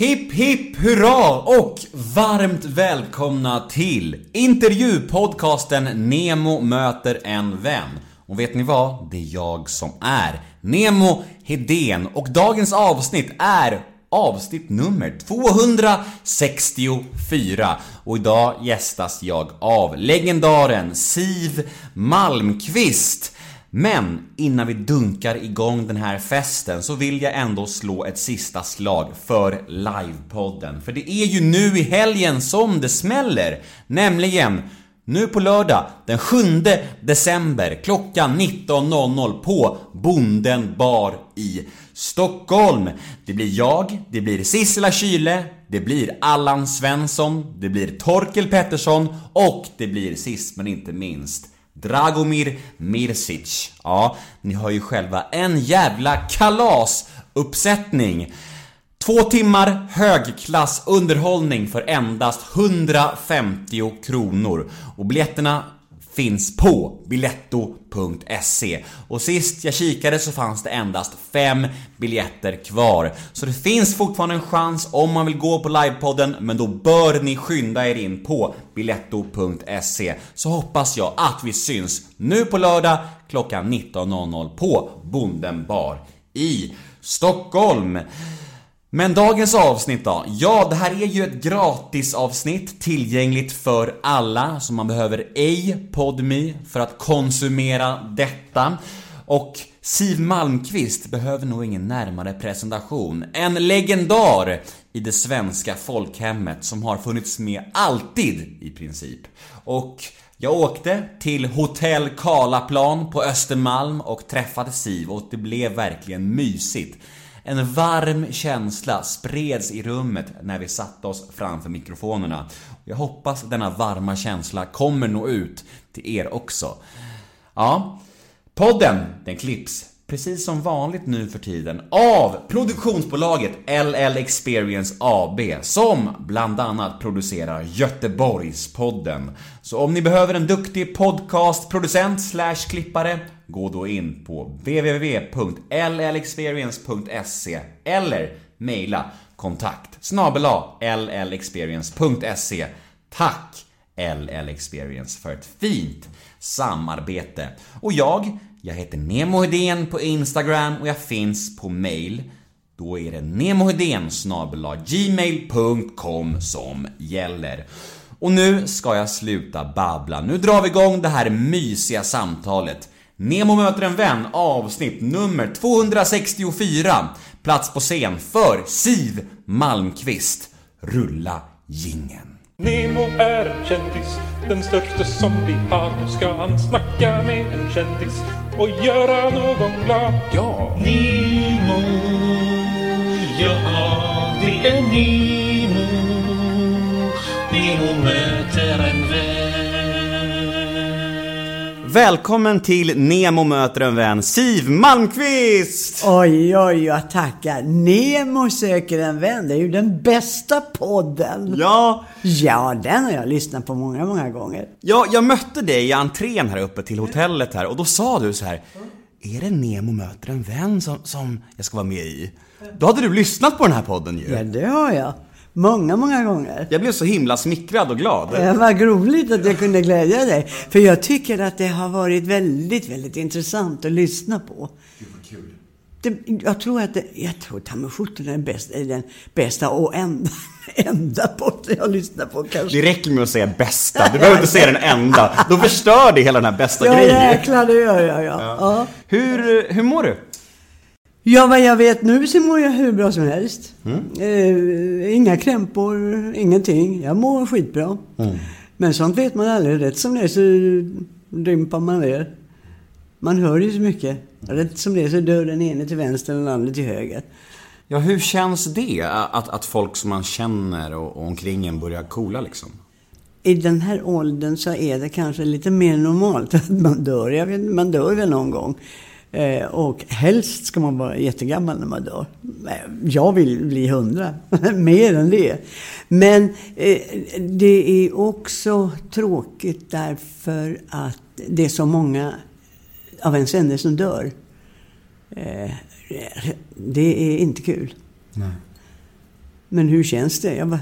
Hipp hipp hurra och varmt välkomna till intervjupodcasten Nemo möter en vän. Och vet ni vad? Det är jag som är Nemo Hedén och dagens avsnitt är avsnitt nummer 264 och idag gästas jag av legendaren Siv Malmqvist. Men innan vi dunkar igång den här festen så vill jag ändå slå ett sista slag för livepodden. För det är ju nu i helgen som det smäller. Nämligen nu på lördag den 7 december klockan 19.00 på Bonden bar i Stockholm. Det blir jag, det blir Sissela Kyle, det blir Allan Svensson, det blir Torkel Pettersson och det blir sist men inte minst Dragomir Mirsic. Ja, ni hör ju själva en jävla kalasuppsättning. Två timmar högklass underhållning för endast 150 kronor. Och biljetterna finns på biletto.se. Och sist jag kikade så fanns det endast fem biljetter kvar. Så det finns fortfarande en chans om man vill gå på livepodden, men då bör ni skynda er in på biletto.se. Så hoppas jag att vi syns nu på lördag klockan 19.00 på Bonden bar i Stockholm. Men dagens avsnitt då? Ja, det här är ju ett gratisavsnitt tillgängligt för alla, så man behöver ej Podmi för att konsumera detta. Och Siv Malmqvist behöver nog ingen närmare presentation. En legendar i det svenska folkhemmet som har funnits med alltid i princip. Och jag åkte till Hotell Karlaplan på Östermalm och träffade Siv och det blev verkligen mysigt. En varm känsla spreds i rummet när vi satte oss framför mikrofonerna. Jag hoppas denna varma känsla kommer nå ut till er också. Ja, podden den klipps precis som vanligt nu för tiden av produktionsbolaget LL Experience AB som bland annat producerar Göteborgspodden. Så om ni behöver en duktig podcastproducent slash klippare gå då in på www.llexperience.se eller mejla kontakt snabela llexperience.se Tack LL Experience för ett fint samarbete. Och jag jag heter Nemo Hedén på Instagram och jag finns på mail. Då är det nemohedén gmail.com som gäller. Och nu ska jag sluta babbla. Nu drar vi igång det här mysiga samtalet. Nemo möter en vän avsnitt nummer 264. Plats på scen för Siv Malmqvist. Rulla gingen. Nemo är en kändis, den största som vi har. Nu ska han snacka med en kändis och göra någon glad. Ja! Nemo, ja det är Nemo. Nemo möter en vän. Välkommen till Nemo möter en vän, Siv Malmqvist! Oj, oj, jag tackar. Nemo söker en vän. Det är ju den bästa podden. Ja, Ja, den har jag lyssnat på många, många gånger. ja, jag mötte dig i entrén här uppe till hotellet här och då sa du så här. Är det Nemo möter en vän som, som jag ska vara med i? Då hade du lyssnat på den här podden ju. Ja, det har jag. Många, många gånger. Jag blev så himla smickrad och glad. Det var roligt att jag kunde glädja dig. För jag tycker att det har varit väldigt, väldigt intressant att lyssna på. Det, jag tror att det, jag tror ta mig sjutton är den bästa, är den bästa och enda, enda podden jag lyssnar på kanske. Det räcker med att säga bästa, du behöver inte säga den enda. Då förstör det hela den här bästa Ja, grejen. jäklar, det gör jag, ja. ja. Hur, hur mår du? Ja, vad jag vet nu så mår jag hur bra som helst. Eh, inga krämpor, ingenting. Jag mår skitbra. Men sånt vet man aldrig. Rätt som det är så dympar man ner. Man hör ju så mycket. Rätt som det är så dör den ene till vänster och den andra till höger. Ja, hur känns det? Att, att folk som man känner och, och omkring en börjar coola liksom? I den här åldern så är det kanske lite mer normalt att man dör. Jag vet, man dör väl någon gång. Eh, och helst ska man vara jättegammal när man dör. Eh, Jag vill bli hundra, mer än det. Men eh, det är också tråkigt därför att det är så många av ens vänner som dör. Eh, det är inte kul. Men hur känns det? Jag bara,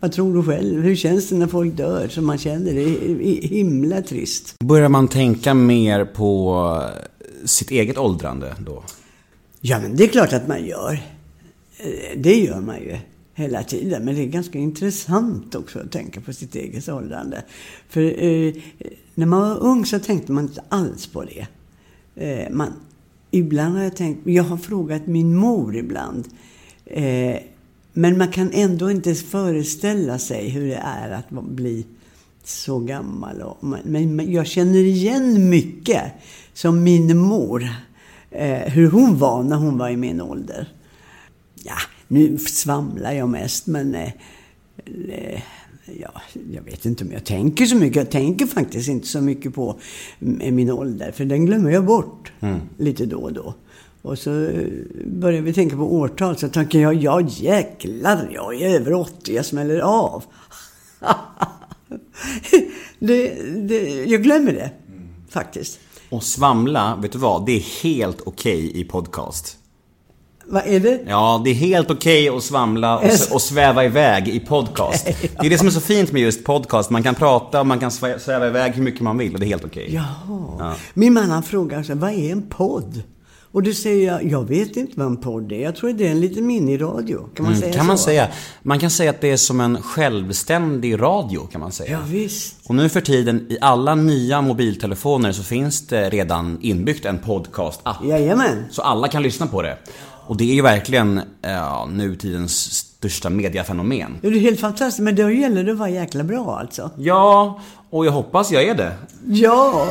vad tror du själv? Hur känns det när folk dör som man känner? Det är himla trist. Börjar man tänka mer på sitt eget åldrande då? Ja, men det är klart att man gör. Eh, det gör man ju hela tiden. Men det är ganska intressant också att tänka på sitt eget åldrande. För eh, när man var ung så tänkte man inte alls på det. Eh, man, ibland har jag tänkt, jag har frågat min mor ibland. Eh, men man kan ändå inte föreställa sig hur det är att bli så gammal. Och, men, men jag känner igen mycket som min mor. Eh, hur hon var när hon var i min ålder. Ja, nu svamlar jag mest men... Eh, eh, ja, jag vet inte om jag tänker så mycket. Jag tänker faktiskt inte så mycket på min ålder. För den glömmer jag bort Mm. lite då och då. Och så eh, börjar vi tänka på årtal. Så tänker jag, ja jäklar, jag är över 80, jag smäller av. det, det, jag glömmer det, faktiskt. Och svamla, vet du vad? Det är helt okej i podcast. Vad är det? Ja, det är helt okej att svamla och, och sväva iväg i podcast. Det är det som är så fint med just podcast. Man kan prata och man kan svä- sväva iväg hur mycket man vill och det är helt okej. Jaha. Min man han frågar här, vad är en podd? Och då säger jag, jag vet inte vad en podd är. Jag tror det är en liten miniradio. Kan man Mm, säga kan så? man säga. Man kan säga att det är som en självständig radio kan man säga. Ja, visst. Och nu för tiden i alla nya mobiltelefoner så finns det redan inbyggt en podcast-app. Jajamän. Så alla kan lyssna på det. Och det är ju verkligen ja, nutidens största mediafenomen. Ja, Det är helt fantastiskt. Men då gäller det att vara jäkla bra alltså. Ja, och jag hoppas jag är det. Ja,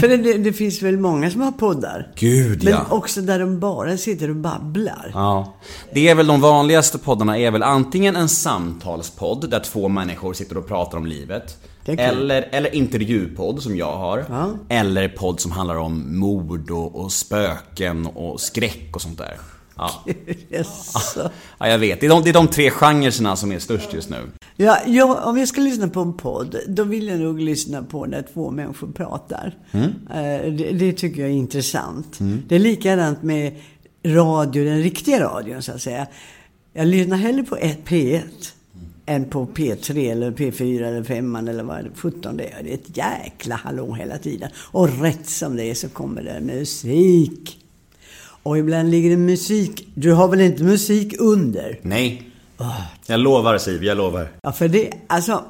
för det, det, finns väl många som har poddar. Gud Men ja. också där de bara sitter och babblar. Ja. Det är väl de vanligaste poddarna är väl antingen en samtalspodd där två människor sitter och pratar om livet. Eller, eller intervjupodd som jag har. Ja. Eller podd som handlar om mord och, och spöken och skräck och sånt där. Ja. Yes. ja, jag vet. Det är, de, det är de tre genrerna som är störst just nu. Ja, ja, om jag ska lyssna på en podd, då vill jag nog lyssna på när två människor pratar. Eh, Det, det tycker jag är intressant. Det är likadant med radio, den riktiga radion så att säga. Jag lyssnar hellre på ett P1 än på P3 eller P4 eller 5 eller vad det 17 det är. Det är ett jäkla hallå hela tiden. Och rätt som det är så kommer det musik. Och ibland ligger det musik. Du har väl inte musik under? Nej. Jag lovar Siv, jag lovar. Ja, för det, alltså,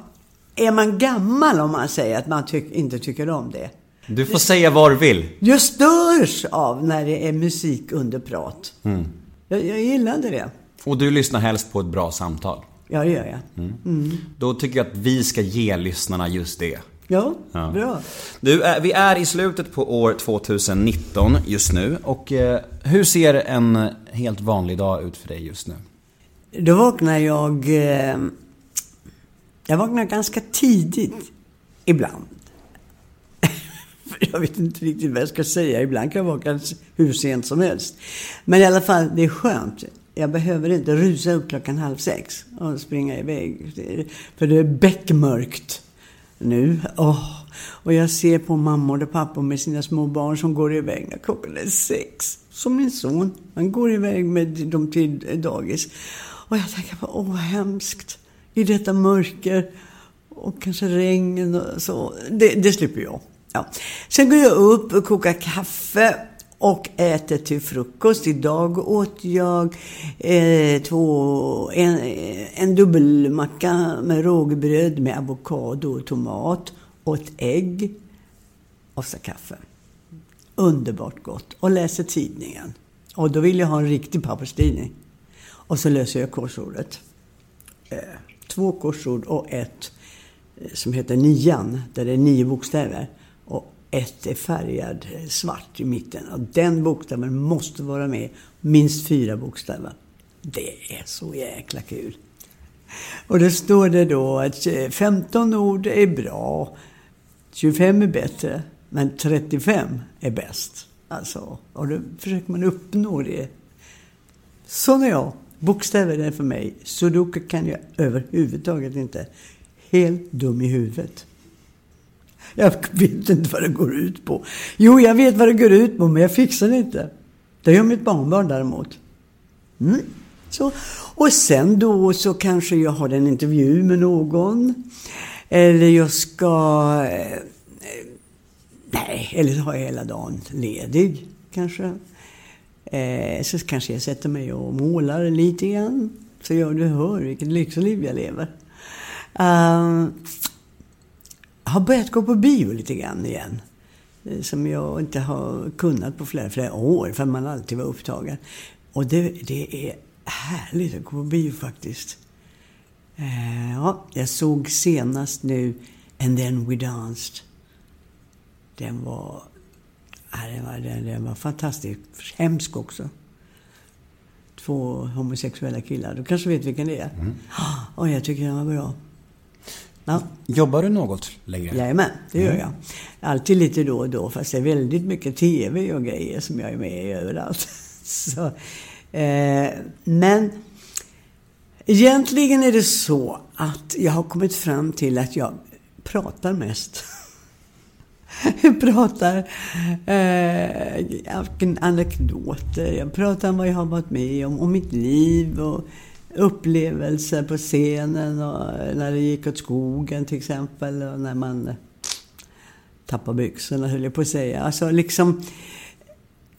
är man gammal om man säger att man tyck, inte tycker om det? Du får säga vad du vill. Jag störs av när det är musik under prat. Mm. Jag, jag gillar inte det. Och du lyssnar helst på ett bra samtal. Ja, det gör jag. Då tycker jag att vi ska ge lyssnarna just det. Ja, Ja. bra. Du, eh, vi är i slutet på år 2019 just nu och eh, hur ser en helt vanlig dag ut för dig just nu? Då vaknar jag... Eh, jag vaknar ganska tidigt. Ibland. Jag vet inte riktigt vad jag ska säga. Ibland kan jag vakna hur sent som helst. Men i alla fall, det är skönt. Jag behöver inte rusa upp klockan halv sex och springa iväg. För det är beckmörkt nu. Åh. Och jag ser på mammor och pappor med sina små barn som går iväg när klockan är sex. Som min son. Han går iväg med dem till dagis. Och jag tänker på, åh vad hemskt. I detta mörker och kanske regn och så. Det, det slipper jag. Ja. Sen går jag upp och kokar kaffe och äter till frukost. Idag åt jag eh, två, en, eh, en dubbelmacka med rågbröd med avokado och tomat och ett ägg och så kaffe. Underbart gott. Och läser tidningen. Och då vill jag ha en riktig papperstidning. Och så löser jag korsordet. Eh, två korsord och ett eh, som heter nian, där det är nio bokstäver. Ett är färgad eh, svart i mitten. Och den bokstaven måste vara med. Minst fyra bokstäver. Det är så jäkla kul. Och då står det då att eh, 15 ord är bra, 25 är bättre, men 35 är bäst. Alltså, och då försöker man uppnå det. Sån är jag. Bokstäver är för mig. Sudoku kan jag överhuvudtaget inte. Helt dum i huvudet. Jag vet inte vad det går ut på. Jo, jag vet vad det går ut på, men jag fixar det inte. Det gör mitt barnbarn däremot. Mm. Så. Och sen då så kanske jag har en intervju med någon. Eller jag ska... Eh, nej, eller så har jag hela dagen ledig kanske. Eh, så kanske jag sätter mig och målar lite grann. Så gör du hör vilket lyxliv jag lever. Uh, har börjat gå på bio lite grann igen. Eh, som jag inte har kunnat på flera, flera år, för man alltid var upptagen. Och det, det är härligt att gå på bio faktiskt. Uh, ja, jag såg senast nu And then we danced. Den var, ja, den var, den, den var fantastisk. Hemsk också. Två homosexuella killar. Du kanske vet vilken det är? Mm. Oh, jag tycker den var bra. Ja. Jobbar du något längre? Jajamän, det gör mm. jag. Alltid lite då och då, fast det är väldigt mycket TV och grejer som jag är med i överallt. Så, eh, men egentligen är det så att jag har kommit fram till att jag pratar mest. Jag pratar eh, anekdoter, jag pratar om vad jag har varit med om, om mitt liv och upplevelser på scenen och när det gick åt skogen till exempel. Och när man tappade byxorna höll jag på att säga. Alltså liksom,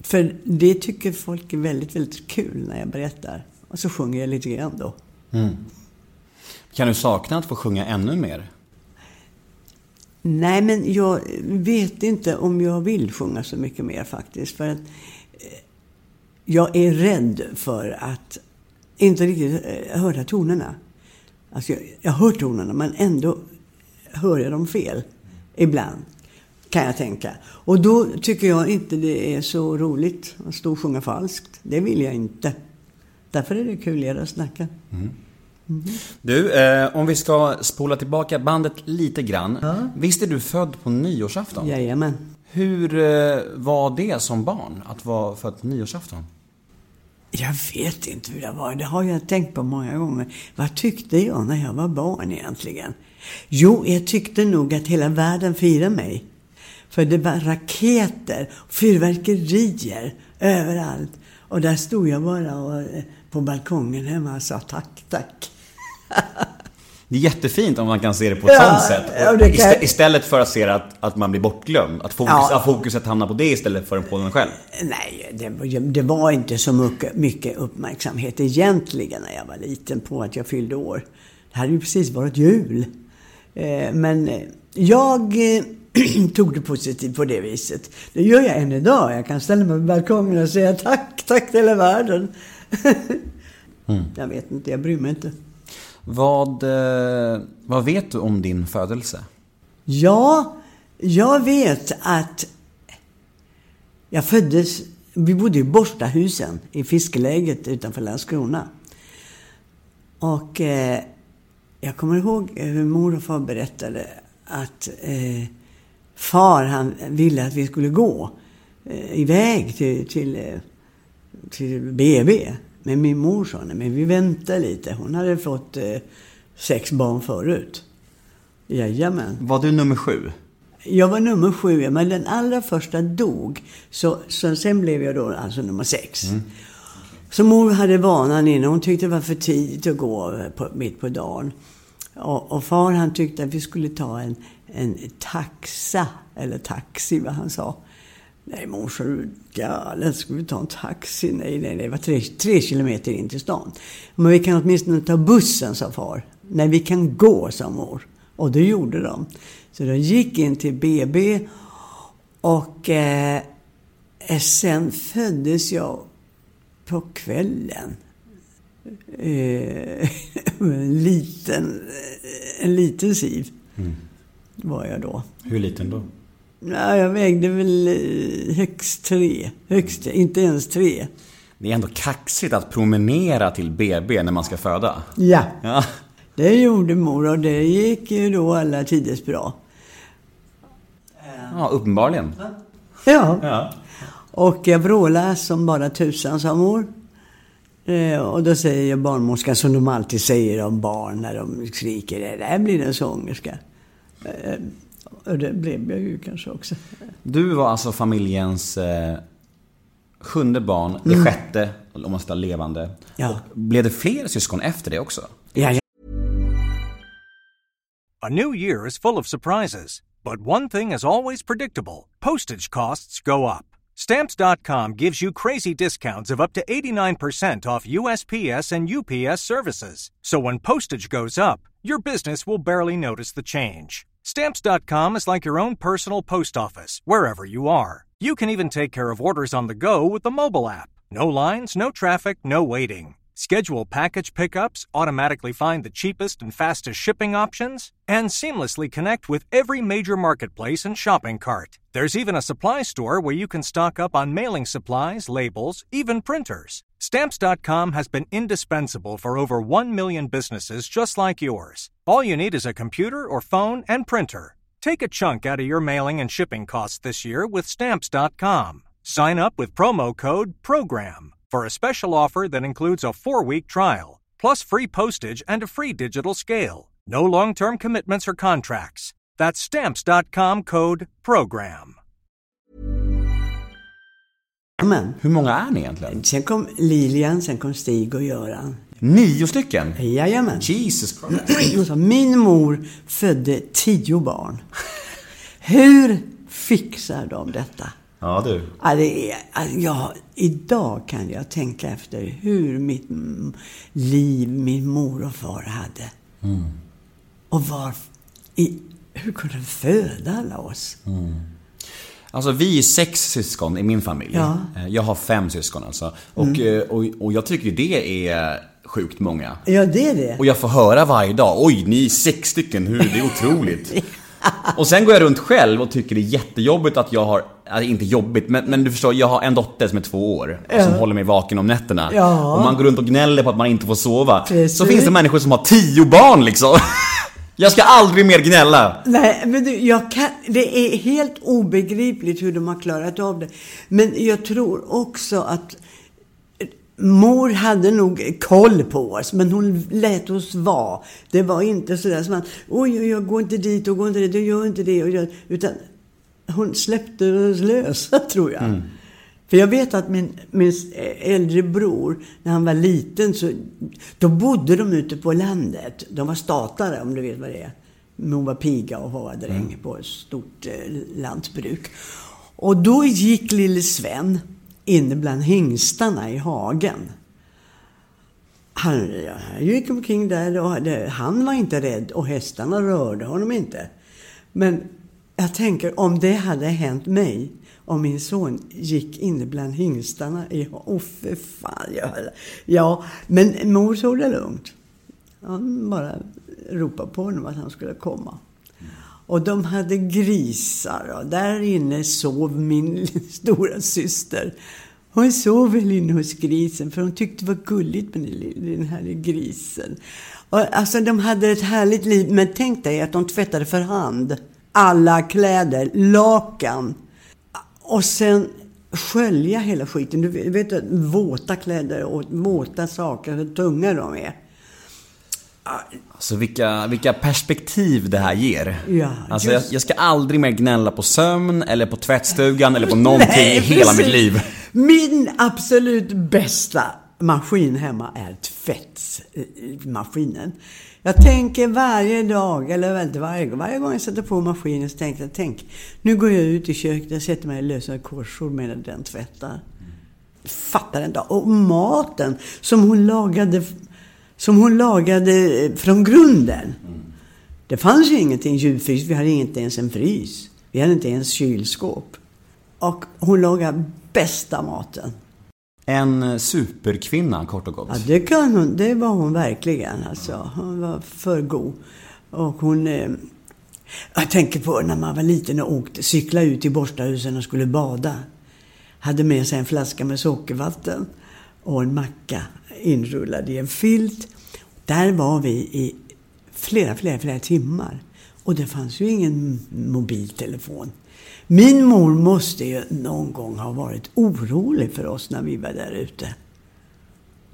för det tycker folk är väldigt, väldigt kul när jag berättar. Och så sjunger jag lite grann då. Mm. Kan du sakna att få sjunga ännu mer? Nej, men jag vet inte om jag vill sjunga så mycket mer faktiskt. För att eh, jag är rädd för att inte riktigt eh, höra tonerna. Alltså, jag, jag hör tonerna, men ändå hör jag dem fel. Ibland, kan jag tänka. Och då tycker jag inte det är så roligt att stå och sjunga falskt. Det vill jag inte. Därför är det kuligare att snacka. Mm. Mm. Du, eh, om vi ska spola tillbaka bandet lite grann. Ja. Visst är du född på nyårsafton? Jajamän. Hur eh, var det som barn, att vara född på nyårsafton? Jag vet inte hur det var. Det har jag tänkt på många gånger. Vad tyckte jag när jag var barn egentligen? Jo, jag tyckte nog att hela världen firade mig. För det var raketer, fyrverkerier överallt. Och där stod jag bara och, eh, på balkongen hemma och sa tack, tack. Det är jättefint om man kan se det på ett ja, sånt sätt. Kan... Istället för att se att, att man blir bortglömd. Att, fokus, ja. att fokuset hamnar på det istället för på den själv. Nej, det, det, var inte så mycket, mycket uppmärksamhet egentligen när jag var liten på att jag fyllde år. Det hade ju precis varit jul. Eh, men eh, jag eh, tog det positivt på det viset. Det gör jag än idag. Jag kan ställa mig på balkongen och säga tack, tack till hela världen. mm. Jag vet inte, jag bryr mig inte. Vad, eh, vad vet du om din födelse? Ja, jag vet att jag föddes... Vi bodde i Borstahusen i fiskeläget utanför Landskrona. Och eh, jag kommer ihåg hur mor och far berättade att eh, far han ville att vi skulle gå eh, iväg till, till, eh, till BB. Men min mor sa, nej men vi väntar lite. Hon hade fått eh, sex barn förut. Jajamän. Var du nummer sju? Jag var nummer sju, men den allra första dog. Så, så sen blev jag då alltså nummer sex. Mm. Så mor hade vanan innan. Hon tyckte det var för tidigt att gå på, mitt på dagen. Och, och, far han tyckte att vi skulle ta en, en taxa, eller taxi vad han sa. Nej morsan, du galen. Ska vi ta en taxi? Nej, nej, nej. Det var tre, tre kilometer in till stan. Men vi kan åtminstone ta bussen, sa far. Nej, vi kan gå, sa mor. Och det gjorde de. Så de gick in till BB och eh, sen föddes jag på kvällen. Eh, en liten, en liten siv mm. var jag då. Hur liten då? Ja, jag vägde väl eh, högst tre. Högst, inte ens tre. Det är ändå kaxigt att promenera till BB när man ska föda. Ja. ja. Det gjorde mor och det gick ju då alla tiders bra. Ja, uppenbarligen. Ja. ja. Och jag vrålade som bara tusan, sa mor. Eh, och då säger barnmorskan, som de alltid säger om barn när de skriker, det där blir en sångerska. Och det blev jag ju kanske också. Du var alltså familjens eh, sjunde barn, det mm. sjätte om man ska levande. Ja. Och blev det fler syskon efter det också? Ja, A new year is full of surprises, but one thing is always predictable postage costs go up. Stamps.com gives you crazy discounts of up to 89% off USPS and UPS services. So when postage goes up, your business will barely notice the change. Stamps.com is like your own personal post office, wherever you are. You can even take care of orders on the go with the mobile app. No lines, no traffic, no waiting. Schedule package pickups, automatically find the cheapest and fastest shipping options, and seamlessly connect with every major marketplace and shopping cart. There's even a supply store where you can stock up on mailing supplies, labels, even printers. Stamps.com has been indispensable for over 1 million businesses just like yours. All you need is a computer or phone and printer. Take a chunk out of your mailing and shipping costs this year with Stamps.com. Sign up with promo code PROGRAM for a special offer that includes a four week trial, plus free postage and a free digital scale. No long term commitments or contracts. That's Stamps.com code PROGRAM. Men. Hur många är ni egentligen? Sen kom Lilian, sen kom Stig och Göran. Nio stycken? Jajamän. Jesus Christ. Min mor födde tio barn. Hur fixar de detta? Ja du. Ja, det är, ja, idag kan jag tänka efter hur mitt mm, liv min mor och far hade. Och var, i, hur kunde de föda alla oss? Alltså vi är sex syskon i min familj. Ja. Eh, Jag har fem syskon alltså. Och, eh, och, och jag tycker det är sjukt många. Ja, det är det. Och jag får höra varje dag, oj ni är sex stycken, hur, det är otroligt. och sen går jag runt själv och tycker det är jättejobbigt att jag har, alltså inte jobbigt, men, men du förstår, jag har en dotter som är två år. och Som håller mig vaken om nätterna. Ja. Och man går runt och gnäller på att man inte får sova. Precis. Så finns det människor som har tio barn liksom. jag ska aldrig mer gnälla. Nej, men du, jag kan, det är helt obegripligt hur de har klarat av det. Men jag tror också att mor hade nog koll på oss, men hon lät oss vara. Det var inte sådär som att, oj, oj, oj, gå inte dit och gå inte dit och gör inte det och gör, utan hon släppte oss lösa, tror jag. För jag vet att min, min äldre bror, när han var liten, så, då bodde de ute på landet. De var statare, om du vet vad det är. Hon var piga och var dräng på ett stort eh, lantbruk. Och då gick lille Sven inne bland hingstarna i hagen. Han, han gick omkring där och det, han var inte rädd och hästarna rörde honom inte. Men jag tänker om det hade hänt mig, och min son gick inne bland hingstarna Åh, oh, för fan. Jag, ja, men mor tog det lugnt. Han bara ropade på honom att han skulle komma. Och de hade grisar och där inne sov min stora syster. Hon sov väl inne hos grisen för hon tyckte det var gulligt med den här grisen. Och alltså de hade ett härligt liv. Men tänk dig att de tvättade för hand. Alla kläder, lakan. Och sen skölja hela skiten. Du vet våta kläder och våta saker, hur tunga de är. Alltså vilka, vilka perspektiv det här ger. Ja, alltså jag, just- jag ska aldrig mer gnälla på sömn, eller på tvättstugan, eller på någonting i hela precis. mitt liv. Min absolut bästa maskin hemma är tvättmaskinen. Jag tänker varje dag, eller inte varje gång, varje gång jag sätter på maskinen så tänker jag, tänk, nu går jag ut i köket, jag sätter mig i lösa korsord medan den tvättar. Fattar en dag. Och maten som hon lagade, som hon lagade från grunden. Det fanns ju ingenting djupfryst, vi hade inte ens en frys. Vi hade inte ens kylskåp. Och hon lagade bästa maten. En eh, superkvinna, kort och gott. Ja, det, kan hon, det var hon verkligen. Alltså. Hon var för god. Och hon... Eh, jag tänker på när man var liten och åkte, cyklade ut i Borstahusen och skulle bada. Hade med sig en flaska med sockervatten och en macka inrullad i en filt. Där var vi i flera, flera, flera timmar. Och det fanns ju ingen mobiltelefon. Min mor måste ju någon gång ha varit orolig för oss när vi var där ute.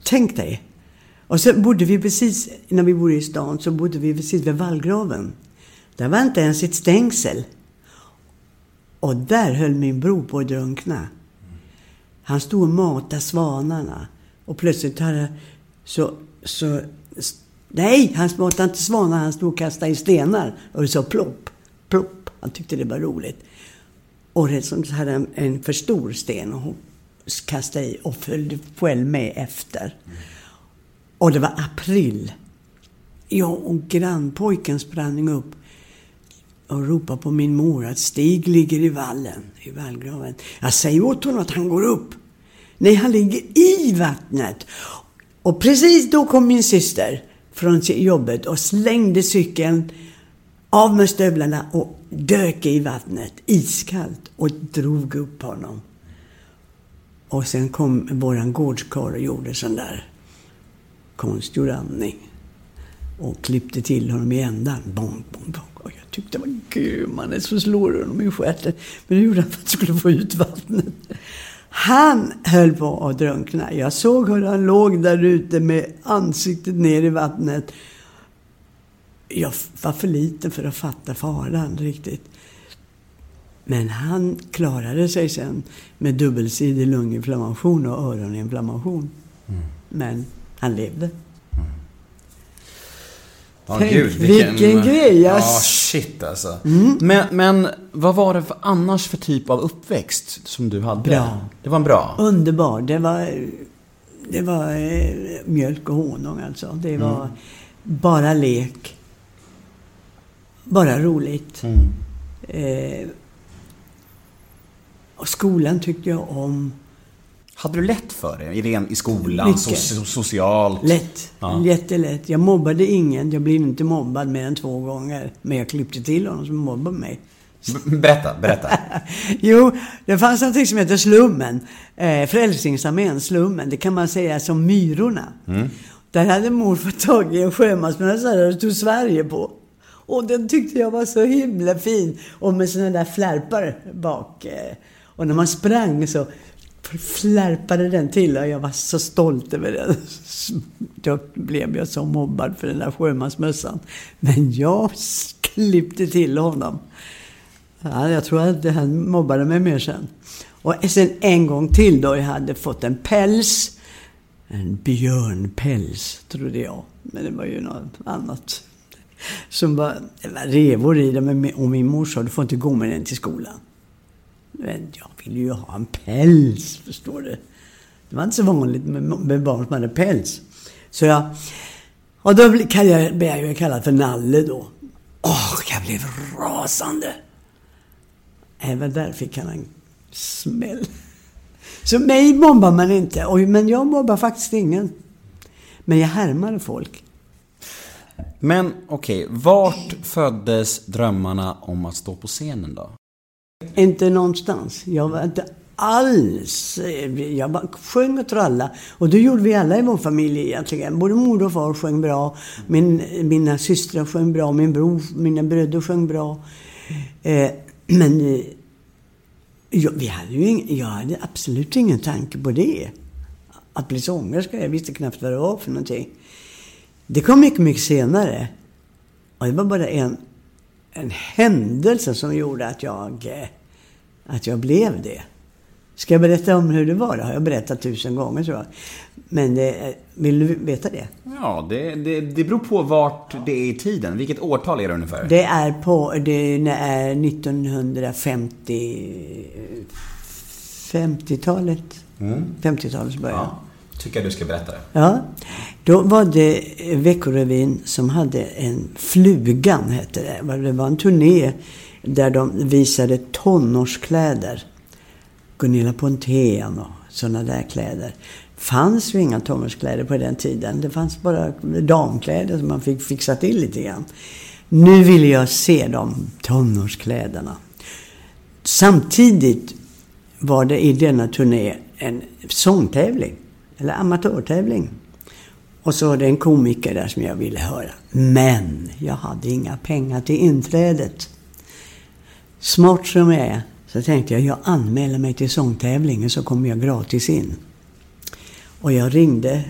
Tänk dig. Och så bodde vi precis, när vi bodde i stan, så bodde vi precis vid vallgraven. Där var inte ens ett stängsel. Och där höll min bror på att drunkna. Han stod och matade svanarna. Och plötsligt hade så, så... Nej, han matade inte svanar. Han stod och kastade i stenar. Och det sa plopp, plopp. Han tyckte det var roligt. Och rätt som så hade han en för stor sten och hon kastade i och följde själv med efter. Och det var april. Jag och grannpojken sprang upp och ropade på min mor att Stig ligger i vallen, i vallgraven. Jag säger åt honom att han går upp. Nej, han ligger i vattnet. Och precis då kom min syster från jobbet och slängde cykeln av med stövlarna och dök i vattnet, iskallt, och drog upp honom. Och sen kom våran gårdskarl och gjorde sån där konstgjord andning. Och klippte till honom i ändan. Bonk, bonk, bonk. Och jag tyckte, men gud mannen, så slår du honom i stjärten. Men det gjorde han för att han skulle få ut vattnet. Han höll på att drunkna. Jag såg hur han låg där ute med ansiktet ner i vattnet. Jag var för liten för att fatta faran riktigt. Men han klarade sig sen med dubbelsidig lunginflammation och öroninflammation. Mm. Men han levde. Mm. Ja, Tänk, gud, vilken grej, Ja, ass. shit alltså. Men, men vad var det för, annars för typ av uppväxt som du hade? Bra. Det var en bra? Underbar. Det var, det var eh, mjölk och honung alltså. Det var bara lek. Bara roligt. Eh, och skolan tyckte jag om. Hade du lätt för det? I, ren, i skolan? Mycket. So, socialt? Lätt. Ja. Jättelätt. Jag mobbade ingen. Jag blev inte mobbad mer än två gånger. Men jag klippte till honom som mobbade mig. Berätta, berätta. Jo, det fanns någonting som heter Slummen. Eh, Frälsningsarmén, Slummen. Det kan man säga som Myrorna. Där hade morfar tagit en sjömansmössa där det stod Sverige på. Och den tyckte jag var så himla fin. Och med såna där flärpar bak. Eh. Och när man sprang så flärpade den till och jag var så stolt över den. Då blev jag så mobbad för den där sjömansmössan. Men jag klippte till honom. Ja, jag tror att han mobbade mig mer sen. Och sen en gång till då jag hade fått en päls. En björnpäls, trodde jag. Men det var ju något annat. Som var, det var revor i dem Och min mor sa, du får inte gå med den till skolan. Men jag ville ju ha en päls, förstår du. Det var inte så vanligt med, med barn som hade päls. Så jag... Och då blev jag, blev jag kallad för Nalle då. Åh, jag blev rasande. Även där fick han en smäll. Så mig mobbar man inte. Men jag mobbar faktiskt ingen. Men jag härmade folk. Men okej, vart föddes drömmarna om att stå på scenen då? Inte någonstans. Jag var inte alls... Jag bara sjöng och trallade. Och det gjorde vi alla i vår familj egentligen. Både mor och far sjöng bra. Min, mina systrar sjöng bra. Min bror, mina bröder sjöng bra. Eh, men eh, jag, vi hade ju ing, jag hade absolut ingen tanke på det. Att bli sångerska. Jag visste knappt vad det var för någonting. Det kom mycket, mycket senare. Och det var bara en, en händelse som gjorde att jag, eh, att jag blev det. Ska jag berätta om hur det var? Det har jag berättat tusen gånger tror jag. Men eh, vill du veta det? Ja, det, det, det beror på vart det är i tiden. Vilket årtal är det ungefär? Det är på, det är 1950, 50-talet. 50-talets början. Ja, tycker jag du ska berätta det. Ja, då var det eh, Veckorevyn som hade en Flugan, hette det. Det var en turné där de visade tonårskläder. Gunilla Pontén och sådana där kläder. fanns ju inga tonårskläder på den tiden. Det fanns bara damkläder som man fick fixa till lite grann. Nu vill jag se de tonårskläderna. Samtidigt var det i denna turné en sångtävling. Eller amatörtävling. Och så var det en komiker där som jag ville höra. Men jag hade inga pengar till inträdet. Smart som jag är så tänkte jag, jag anmäler mig till sångtävlingen så kommer jag gratis in. Och jag ringde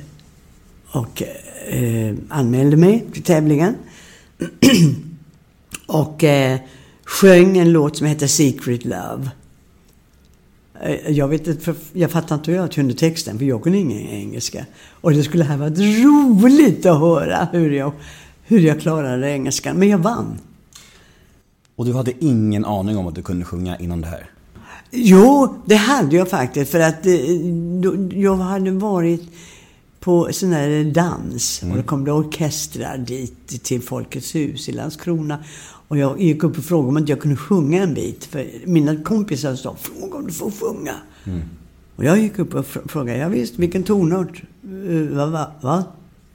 och eh, anmälde mig till tävlingen. och eh, sjöng en låt som heter Secret Love. Eh, Jag vet inte, jag fattar inte hur jag kunde texten, för jag kunde ingen engelska. Och det skulle här varit roligt att höra hur jag, hur jag klarade engelskan. Men jag vann. Och du hade ingen aning om att du kunde sjunga innan det här? Jo, det hade jag faktiskt. För att eh, jag hade varit på sån här dans. Och då kom det orkestrar dit till Folkets hus i Landskrona. Och jag gick upp och frågade om inte jag kunde sjunga en bit. För mina kompisar sa, fråga om du får sjunga. Och jag gick upp och fr- frågade, ja, visst, vilken tonart? Uh, vad va, va?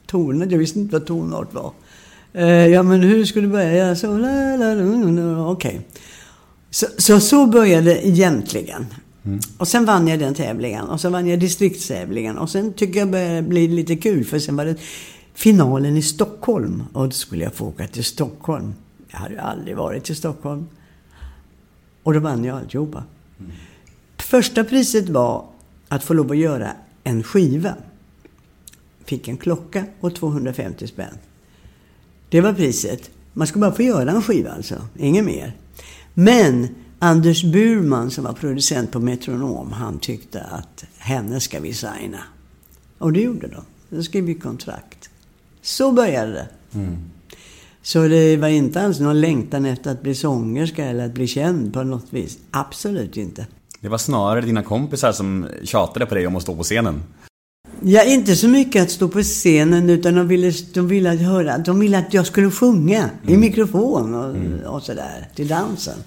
Tonart? Jag visste inte vad tonart var. Eh, ja, men hur skulle du börja? Ja, så, la, la, la, la, la. okej. Så, så, så började det egentligen. Och sen vann jag den tävlingen. Och sen vann jag distriktstävlingen. Och sen tycker jag började bli lite kul. För sen var det finalen i Stockholm. Och då skulle jag få åka till Stockholm. Jag hade ju aldrig varit i Stockholm. Och då vann jag alltihopa. Första priset var att få lov att göra en skiva. Fick en klocka och 250 spänn. Det var priset. Man ska bara få göra en skiva alltså, inget mer. Men Anders Burman som var producent på Metronom, han tyckte att henne ska vi signa. Och det gjorde de. Då skrev vi kontrakt. Så började det. Mm. Så det var inte alls någon längtan efter att bli sångerska eller att bli känd på något vis. Absolut inte. Det var snarare dina kompisar som tjatade på dig om att stå på scenen. Ja, inte så mycket att stå på scenen utan de ville, de ville, att, höra, de ville att jag skulle sjunga i mikrofon och, och sådär till dansen.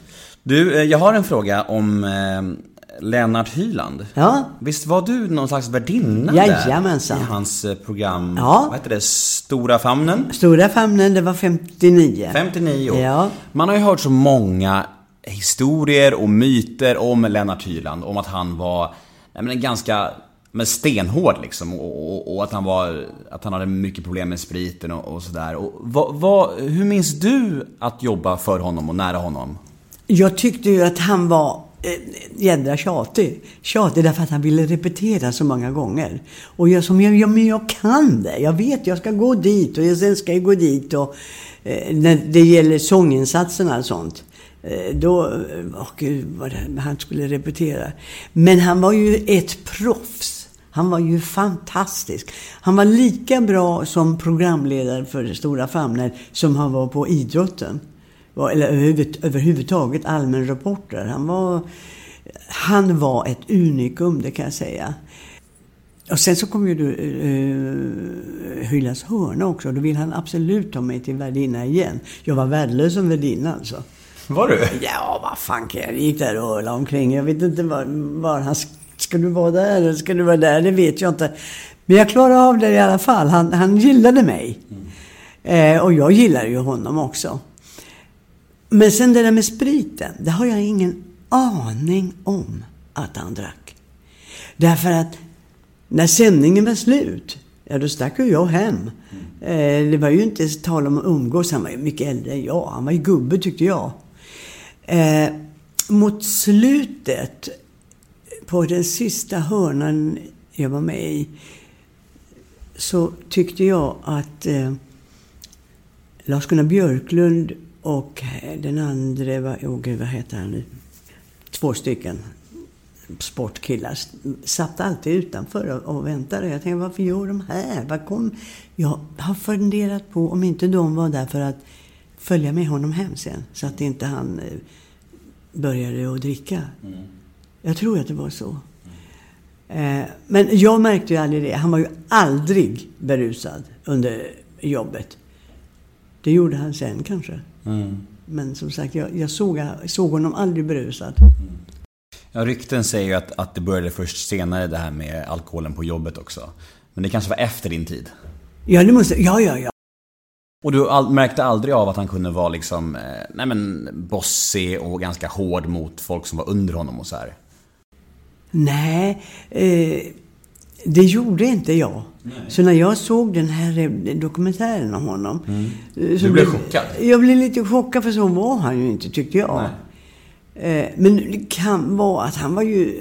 Du, eh, jag har en fråga om eh, Lennart Hyland. Ja. Visst var du någon slags värdinna Jajamensan. där i hans eh, program? Ja. Vad heter det? Stora famnen? Stora famnen, det var 59. 59 Ja. Man har ju hört så många historier och myter om Lennart Hyland. Om att han var nej, men en ganska men stenhård liksom. Och, och, och att, han var, att han hade mycket problem med spriten och, och sådär. Och vad, vad, hur minns du att jobba för honom och nära honom? Jag tyckte ju att han var Eh, jädra tjatig. Tjatig därför att han ville repetera så många gånger. Och jag som, jag, ja, men jag kan det. Jag vet, jag ska gå dit och jag, sen ska jag gå dit. Och, eh, när det gäller sånginsatserna och sånt. Eh, då, oh åh gud vad det, han skulle repetera. Men han var ju ett proffs. Han var ju fantastisk. Han var lika bra som programledare för Stora Famnen som han var på idrotten. Var- Eller överhuvud- överhuvudtaget allmän reporter. Han var, han var ett unikum, det kan jag säga. Och sen så kom ju du, uh, Hylands hörna också. Då vill han absolut ta mig till värdinna igen. Jag var värdelös som värdinna alltså. Var du? Ja, vad fan kan jag? Jag gick där och öla omkring. Jag vet inte var, var han... Ska du vara där eller ska du vara där? Det vet jag inte. Men jag klarade av det i alla fall. Han, han gillade mig. Eh, och jag gillar ju honom också. Men sen det där med spriten. Det har jag ingen aning om att han drack. Därför att när sändningen var slut, ja då stack ju jag hem. Eh, det var ju inte tal om att umgås. Han var ju mycket äldre än jag. Han var ju gubbe tyckte jag. Eh, mot slutet, på den sista hörnan jag var med i, så tyckte jag att eh, Lars-Gunnar Björklund och eh, den andra, vad, oh gud, vad heter han nu? Två stycken sportkillar satt alltid utanför och, och väntade. Jag tänkte, varför gör de här? Vad kom? Jag har funderat på om inte de var där för att följa med honom hem sen. Så att inte han eh, började att dricka. Jag tror att det var så. Eh, men jag märkte ju aldrig det. Han var ju aldrig berusad under jobbet. Det gjorde han sen kanske. Men som sagt, jag, jag såg, såg honom aldrig berusad. Ja, rykten säger ju att, att det började först senare det här med alkoholen på jobbet också. Men det kanske var efter din tid. Ja, det måste... Ja, ja, ja. Och du all, märkte aldrig av att han kunde vara liksom, eh, nej men bossig och ganska hård mot folk som var under honom och så här. Nej, eh, det gjorde inte jag. Så när jag såg den här eh, dokumentären om honom. eh, så Du blev chockad? Jag blev lite chockad för så var han ju inte tyckte jag. Eh, men det kan vara att han var ju...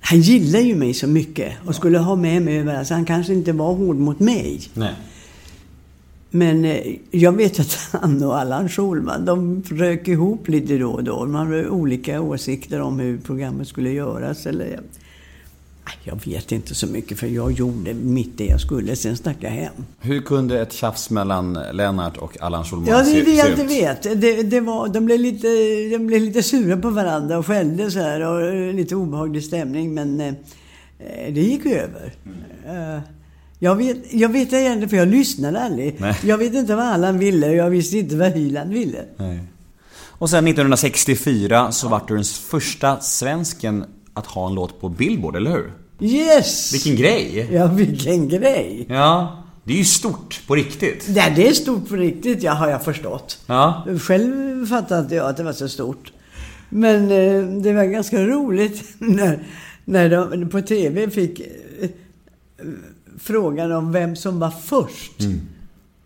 Han gillar ju mig så mycket och skulle ha med mig överallt. Så han kanske inte var hård mot mig. Nej. Men eh, jag vet att han och Allan Schulman, de rök ihop lite då och då. De hade olika åsikter om hur programmet skulle göras. Eller, jag vet inte så mycket för jag gjorde mitt det jag skulle, sen stack jag hem. Hur kunde ett tjafs mellan Lennart och Allan Schulman Ja, det är det se, jag se inte ut? vet. Det, det var, de, blev lite, de blev lite sura på varandra och skällde så här och eh, lite obehaglig stämning. Men eh, det gick över. Eh, jag vet, jag vet egentligen för jag lyssnade aldrig. Nej. Jag vet inte vad Allan ville och jag visste inte vad Hyland ville. Nej. Och sen 1964 så vart du den första svensken att ha en låt på Billboard, eller hur? Yes! Vilken grej! Ja, vilken grej! Ja, det är ju stort på riktigt. Ja, det är stort på riktigt, ja, har jag förstått. Ja. Själv fattade inte jag att det var så stort. Men eh, det var ganska roligt när, när de på TV fick eh, frågan om vem som var först. Mm.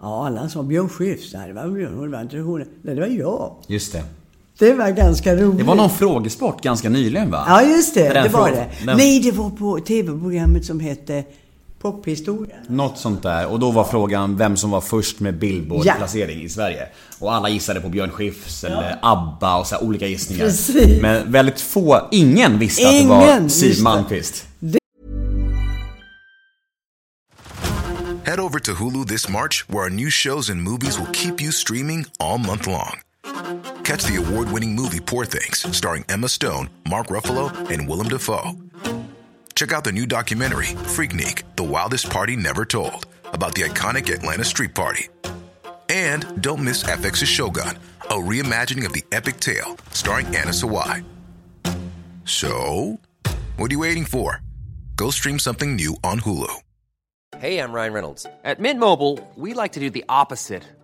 Ja, alla sa Björn Skifs. Nej, det var Björn, det var inte hon. Nej, det var jag. Just det. Det var ganska roligt. Det var någon frågesport ganska nyligen va? Ja, just det. Den Det var det. den- Nej, det var på TV-programmet som hette Pophistoria. Något sånt där. Och då var frågan vem som var först med Billboard-placering i Sverige. Och alla gissade på Björn Skifs eller ABBA och så här olika gissningar. Precis. Men väldigt få, ingen visste att det Ingen var Siw. Malmkvist. Head over to Hulu this March, where our new shows and movies will keep you streaming all month long. Catch the award winning movie Poor Things, starring Emma Stone, Mark Ruffalo, and Willem Dafoe. Check out the new documentary, Freaknik The Wildest Party Never Told, about the iconic Atlanta Street Party. And don't miss FX's Shogun, a reimagining of the epic tale, starring Anna Sawai. So, what are you waiting for? Go stream something new on Hulu. Hey, I'm Ryan Reynolds. At Mint Mobile, we like to do the opposite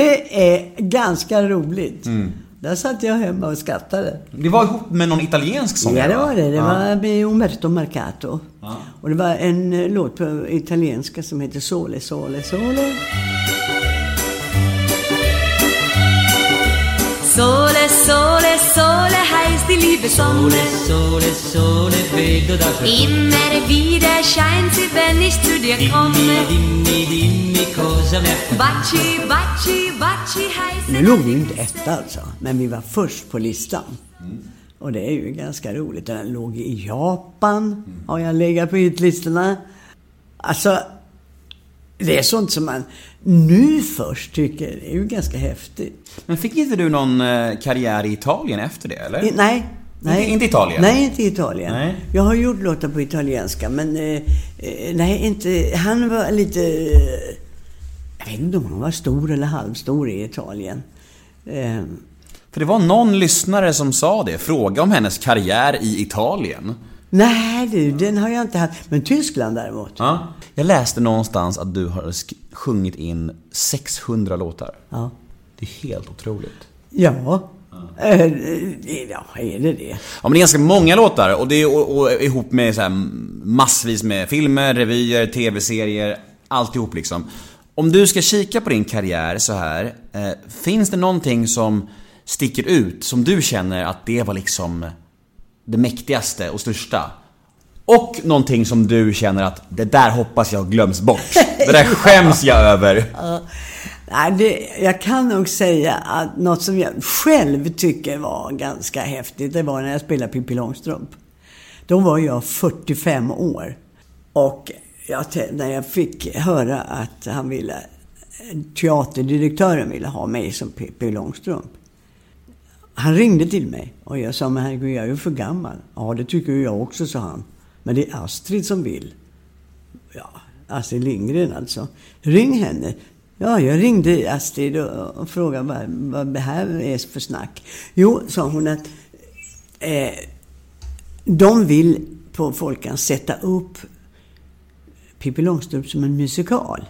Det är ganska roligt. Där satt jag hemma och skrattade. Det var ihop med någon italiensk sångare Ja, det va? var det. Det Ja. var med Umberto Marcato. Och det var en eh, låt på italienska som heter Sole, Sole, Sole. Sole, sole, sole die liebe Sonne. Sole, sole, vedo da Immer wieder scheint sie, wenn ich zu dir komme. Dimmi, dimmi cosa mi accade Baci, baci, baci heißt Nu låg vi inte etta alltså, men vi var först på listan. Och det är ju ganska roligt. Den låg i Japan, har jag legat på hitlistorna. Alltså, det är sånt som man nu först tycker är ju ganska häftigt. Men fick inte du någon eh, karriär i Italien efter det eller? I, nej. Nej. Inte- inte Italien? Nej, inte Italien. Nej. Jag har gjort låtar på italienska, men eh, eh, nej, inte... Han var lite... Jag vet inte om han var stor eller halvstor i Italien. Eh, För det var någon lyssnare som sa det. Fråga om hennes karriär i Italien. Nej, du, den har jag inte haft. Men Tyskland däremot. Ja. Jag läste någonstans att du har sjungit in 600 låtar. Ja. Det är helt otroligt. Ja. Eh, ja, är det det? Ja men det är ganska många låtar och det är och, och, ihop med så massvis med filmer, revyer, tv-serier, alltihop liksom. Om du ska kika på din karriär så här, eh, finns det någonting som sticker ut, som du känner att det var liksom det mäktigaste och största? Och någonting som du känner att det där hoppas jag glöms bort. Det där skäms jag över. Nej, det, jag kan nog säga att något som jag själv tycker var ganska häftigt, det var när jag spelade Pippi Långstrump. Då var jag 45 år. Och jag, när jag fick höra att han ville, teaterdirektören ville ha mig som Pippi Långstrump. Han ringde till mig och jag sa, men herregud, jag är ju för gammal. Ja, det tycker ju jag också, sa han. Men det är Astrid som vill. Ja, Astrid Lindgren alltså. Ring henne. Ja, jag ringde Astrid och, och frågade vad, vad det här är för snack. Jo, sa hon att eh, de vill på Folkan sätta upp Pippi Långstrump som en musikal.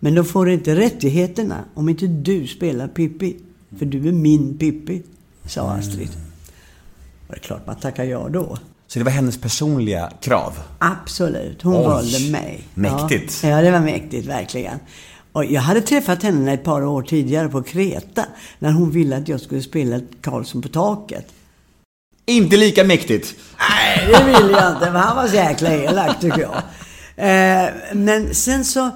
Men de får inte rättigheterna om inte du spelar Pippi. För du är min Pippi, sa Astrid. Och det är klart man tackar ja då. Så det var hennes personliga krav? Absolut. Hon Oj. valde mig. Mäktigt. Ja, ja, det var mäktigt, verkligen. Och jag hade träffat henne ett par år tidigare på Kreta. När hon ville att jag skulle spela Karlsson på taket. Inte lika mäktigt. Nej, det vill jag inte. Men han var så jäkla elak, tycker jag. Eh, men sen så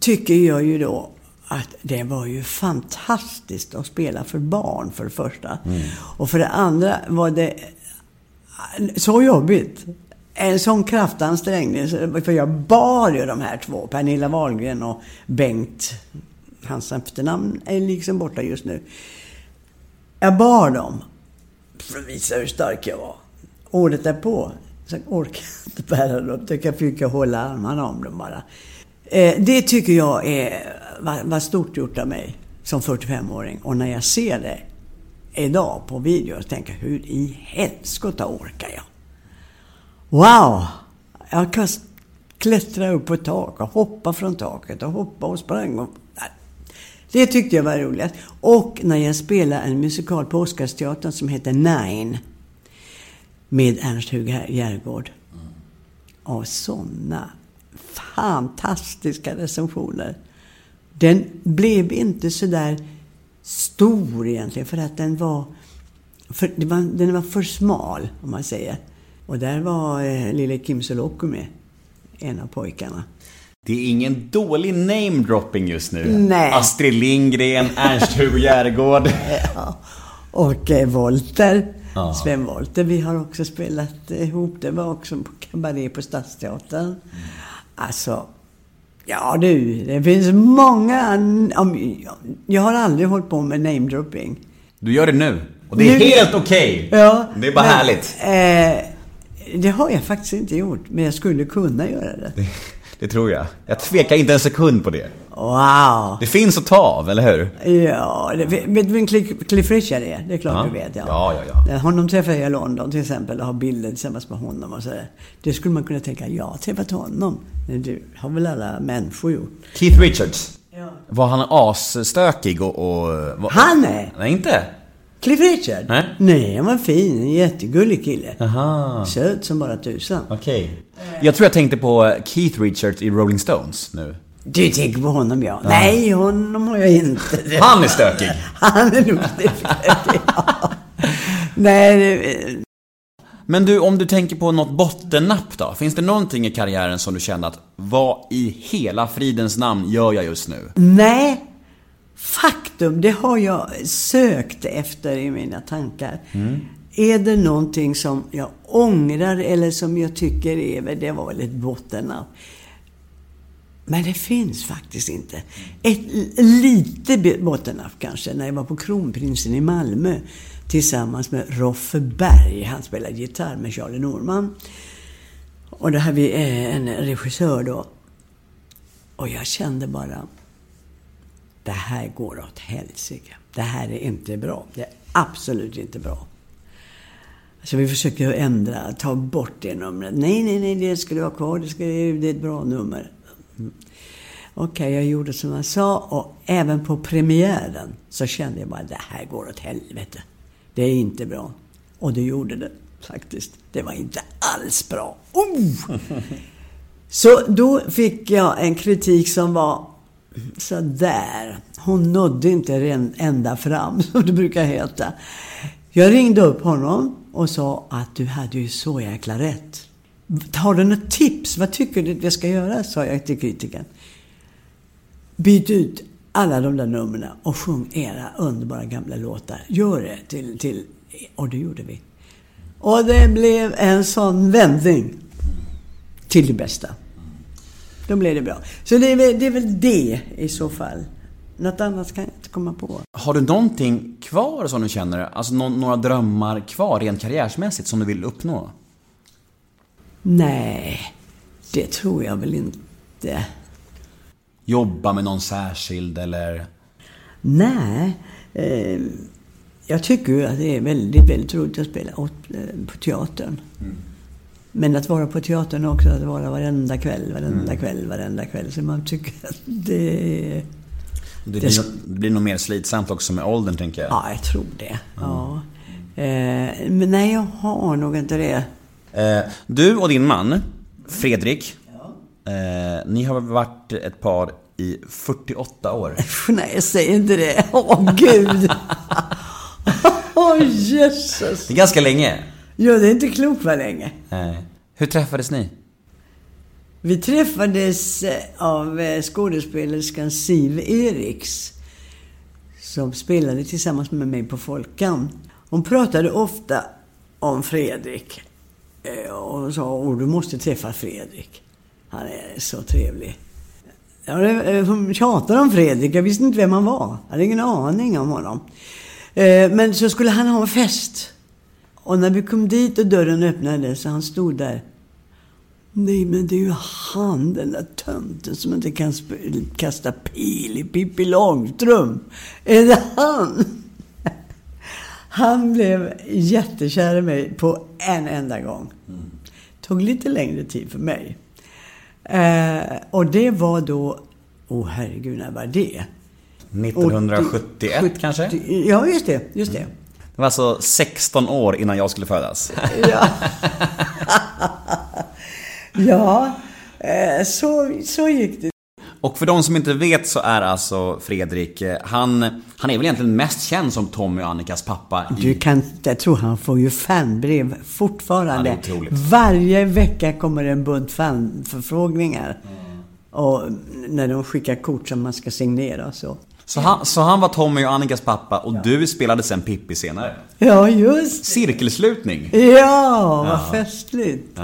tycker jag ju då att det var ju fantastiskt att spela för barn, för det första. Och för det andra var det så jobbigt. En sån kraftansträngning. För jag bar ju de här två, Pernilla Wahlgren och Bengt. Hans efternamn är liksom borta just nu. Jag bar dem för att visa hur stark jag var. Året därpå så orkade jag inte bära dem. Jag fick hålla armarna om dem bara. Eh, det tycker jag är, var, var stort gjort av mig som 45-åring. Och när jag ser det idag på video så tänker hur i helskotta orkar jag? Wow! Jag kan klättra upp på ett tak och hoppa från taket och hoppa och sprang. Och, det tyckte jag var roligt. Och när jag spelade en musikal på Oscarsteatern som heter Nine med Ernst-Hugo Järegård. Och sådana fantastiska recensioner. Den blev inte så där stor egentligen för att den var, för, var, den var för smal om man säger. Och där var eh, lille Kim Sulocku med, en av pojkarna. Det är ingen dålig namedropping just nu. Nej. Astrid Lindgren, Ernst-Hugo Järegård. Ja. Och eh, Volter, Ja. Sven Volter, vi har också spelat ihop. Det var också på Kabaré på Stadsteatern. Alltså, ja du, det finns många... Jag har aldrig hållit på med namedropping. Du gör det nu. Och det är Nu- helt okej. Ja, Det är bara men, härligt. Eh, det har jag faktiskt inte gjort, men jag skulle kunna göra det. Det tror jag. Jag tvekar inte en sekund på det. Wow! Det finns att ta av, eller hur? Ja, det, vet du vem Cliff, Richard är? Det är klart Ja. du vet. Ja. Ja, ja, ja. Honom träffade jag i London till exempel och har bilder tillsammans med honom och sådär. Det skulle man kunna tänka, jag har träffat honom. Men du har väl alla människor gjort? Keith Richards. Ja. Var han asstökig och... och var... Han är? Nej, inte? Cliff Richard? Nej. Nej, han var fin. En jättegullig kille. Aha. Söt som bara tusan. Okej. Jag tror jag tänkte på Keith Richards i Rolling Stones nu. Du tänker på honom ja. Nej, honom har jag inte. Han är stökig. Han är nog stökig, ja. Nej, Men du, om du tänker på något bottennapp då? Finns det någonting i karriären som du kände att vad i hela fridens namn gör jag just nu? Nej, faktum, det har jag sökt efter i mina tankar. Är det någonting som jag ångrar eller som jag tycker är, det var väl ett bottennapp. Men det finns faktiskt inte. Ett lite bottennapp kanske, när jag var på Kronprinsen i Malmö tillsammans med Roffe Berg. Han spelade gitarr med Charlie Norman. Och då hade vi eh, en regissör då. Och jag kände bara, det här går åt helsike. Det här är inte bra. Det är absolut inte bra. Så vi försöker ändra, ta bort det numret. Nej, nej, nej, det ska du ha kvar. Det, ska, det är ett bra nummer. Mm. Okej, jag gjorde som han sa och även på premiären så kände jag bara, det här går åt helvete. Det är inte bra. Och det gjorde det faktiskt. Det var inte alls bra. Oh! Så då fick jag en kritik som var så där. Hon nådde inte ända fram, som det brukar heta. Jag ringde upp honom och sa att du hade ju så jäkla rätt. Har du något tips? Vad tycker du att jag ska göra? sa jag till kritikern. Byt ut alla de där numren och sjung era underbara gamla låtar. Gör det till, till... Och det gjorde vi. Och det blev en sån vändning till det bästa. Då blev det bra. Så det är, väl, det är väl det i så fall. Något annat kan jag inte komma på. Har du någonting kvar som du känner, alltså nå- några drömmar kvar rent karriärsmässigt som du vill uppnå? Nej, det tror jag väl inte. Jobba med någon särskild eller... Nej. Eh, jag tycker att det är väldigt, väldigt roligt att spela eh, på teatern. Men att vara på teatern också, att vara varenda kväll, varenda Mm. kväll, varenda kväll. Så man tycker att det... Det blir, nog- det blir nog mer slitsamt också med åldern, tänker jag. Ja, jag tror det. Ja. Eh, men nej, jag har nog inte det. Eh, du och din man, Fredrik, eh, ni har varit ett par i 48 år. Nej, säg inte det. Åh, gud. Åh, jösses. Det är ganska länge. Ja, det är inte klokt vad länge. Eh, hur träffades ni? Vi träffades eh, av eh, skådespelerskan Siv Eriks. Som spelade tillsammans med mig på Folkan. Hon pratade ofta om Fredrik. Eh, Och sa, åh du måste träffa Fredrik. Han är så trevlig. Hon tjatade om Fredrik. Jag visste inte vem han var. Jag hade ingen aning om honom. Men så skulle han ha en fest. Och när vi kom dit och dörren öppnades så han stod där. Nej, men det är ju han, den där tönten som inte kan kasta pil i Pippi Långstrump. Är det han? Han blev jättekär i mig på en enda gång. Tog lite längre tid för mig. Eh, och det var då, åh oh, herregud, när var det? 1971 80 kanske? Ja, just det, just det. Det var alltså 16 år innan jag skulle födas. Ja, ja eh, så, så gick det. Och för de som inte vet så är alltså Fredrik, eh, han, han är väl egentligen mest känd som Tommy och Annikas pappa Du i... kan, jag tror han får ju fanbrev fortfarande. Ja. Varje vecka kommer en bunt fanförfrågningar. Och när de skickar kort som man ska signera och så. Så han, så han var Tommy och Annikas pappa och du spelade sen Pippi senare. Ja, just Cirkelslutning. Ja, vad festligt.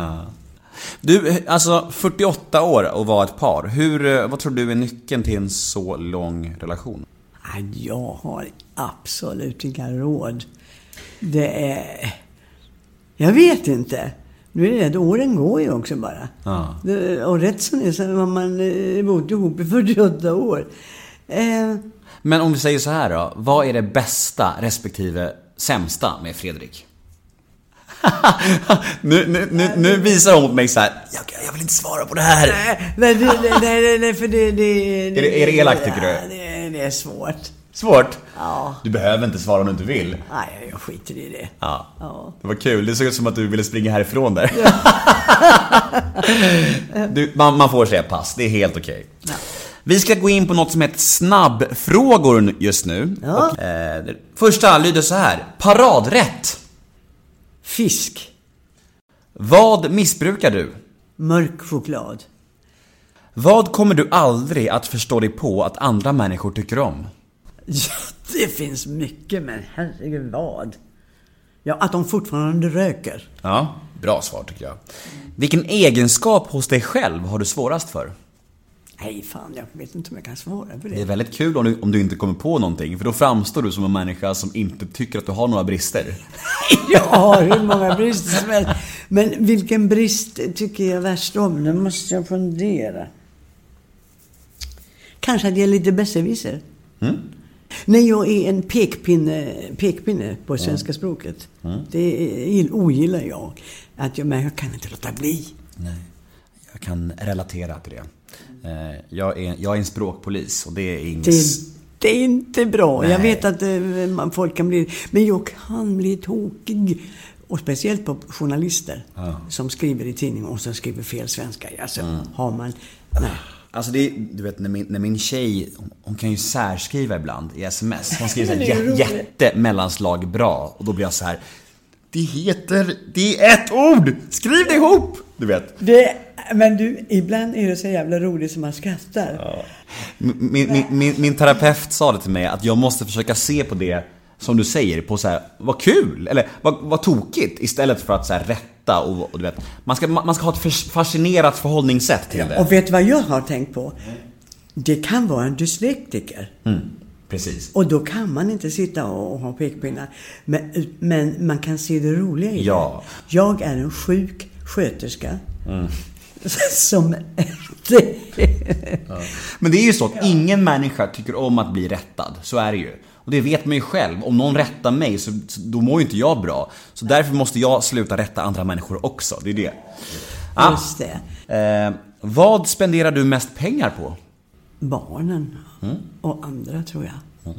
Du, eh, alltså 48 år och vara ett par. Hur, eh, vad tror du är nyckeln till en så lång relation? Nej, Jag har absolut inga råd. Det är... Jag vet inte. Nu är det att åren går ju också bara. Ja. Det, och rätt som det är så har man eh, bott ihop i 48 år. Eh, Men om vi säger så här då. Vad är det bästa respektive sämsta med Fredrik? nu, nu, nu, nu visar hon mig så här. Jag, jag vill inte svara på det här. nej, nej, nej, nej, för det... det, det Är det- är det elakt, tycker du? Ja, det, det är svårt. Svårt? Ja. Du behöver inte svara om du inte vill. Nej, jag skiter i det. Ja. Ja. Det var kul. Det såg ut som att du ville springa härifrån där. du, man, man får säga pass. Det är helt okej. Vi ska gå in på något som heter snabbfrågor just nu. Ja. Och, eh, första lyder så här. Paradrätt. Fisk. Vad missbrukar du? Mörk choklad. Vad kommer du aldrig att förstå dig på att andra människor tycker om? Ja, det finns mycket, men herregud vad? Ja, att de fortfarande röker. Ja, bra svar tycker jag. Vilken egenskap hos dig själv har du svårast för? Nej, fan, jag vet inte om jag kan svara på Det är det. väldigt kul om du, om du inte kommer på någonting, för då framstår du som en människa som inte tycker att du har några brister. Jag har hur många brister som helst. Men vilken brist tycker jag värst om? Nu måste jag fundera. Kanske att jag är lite besserwisser. Nej, jag är en pekpinne, pekpinne på svenska språket. Det är- ogillar jag. Att jag. Men jag kan inte låta bli. Nej. Jag kan relatera till det. Eh, Jag är, jag är en språkpolis och det är inget... Det, det är inte bra. Jag Nej. vet att eh, folk kan bli... Men jag kan bli tokig. Och speciellt på journalister som skriver i tidningen och som skriver fel svenska. Alltså, Mm. har man... Nej. Alltså det du vet när min, när min tjej, hon, kan ju särskriva ibland i sms. Hon skriver såhär jätte mellanslag bra. Och då blir jag så här. Det heter, det är ett ord! Skriv det ihop! Du vet. Det, men du, ibland är det så jävla roligt som man skrattar. Min, min, min, min terapeut sa det till mig att jag måste försöka se på det som du säger på så här, vad kul! Eller vad, vad tokigt! Istället för att så här rätta och, och du vet. Man ska, man ska ha ett fas- fascinerat förhållningssätt till det. Och vet du vad jag har tänkt på? Det kan vara en dyslektiker. Precis. Och då kan man inte sitta och ha pekpinnar. Men, men man kan se det roliga i Ja. det. Jag är en sjuk sköterska. Mm. Som... Men det är ju så att ingen människa tycker om att bli rättad. Så är det ju. Och det vet man ju själv. Om någon rättar mig så, så då mår ju inte jag bra. Så därför måste jag sluta rätta andra människor också. Det är det. Ja. Just det. Eh, vad spenderar du mest pengar på? Barnen och andra tror jag.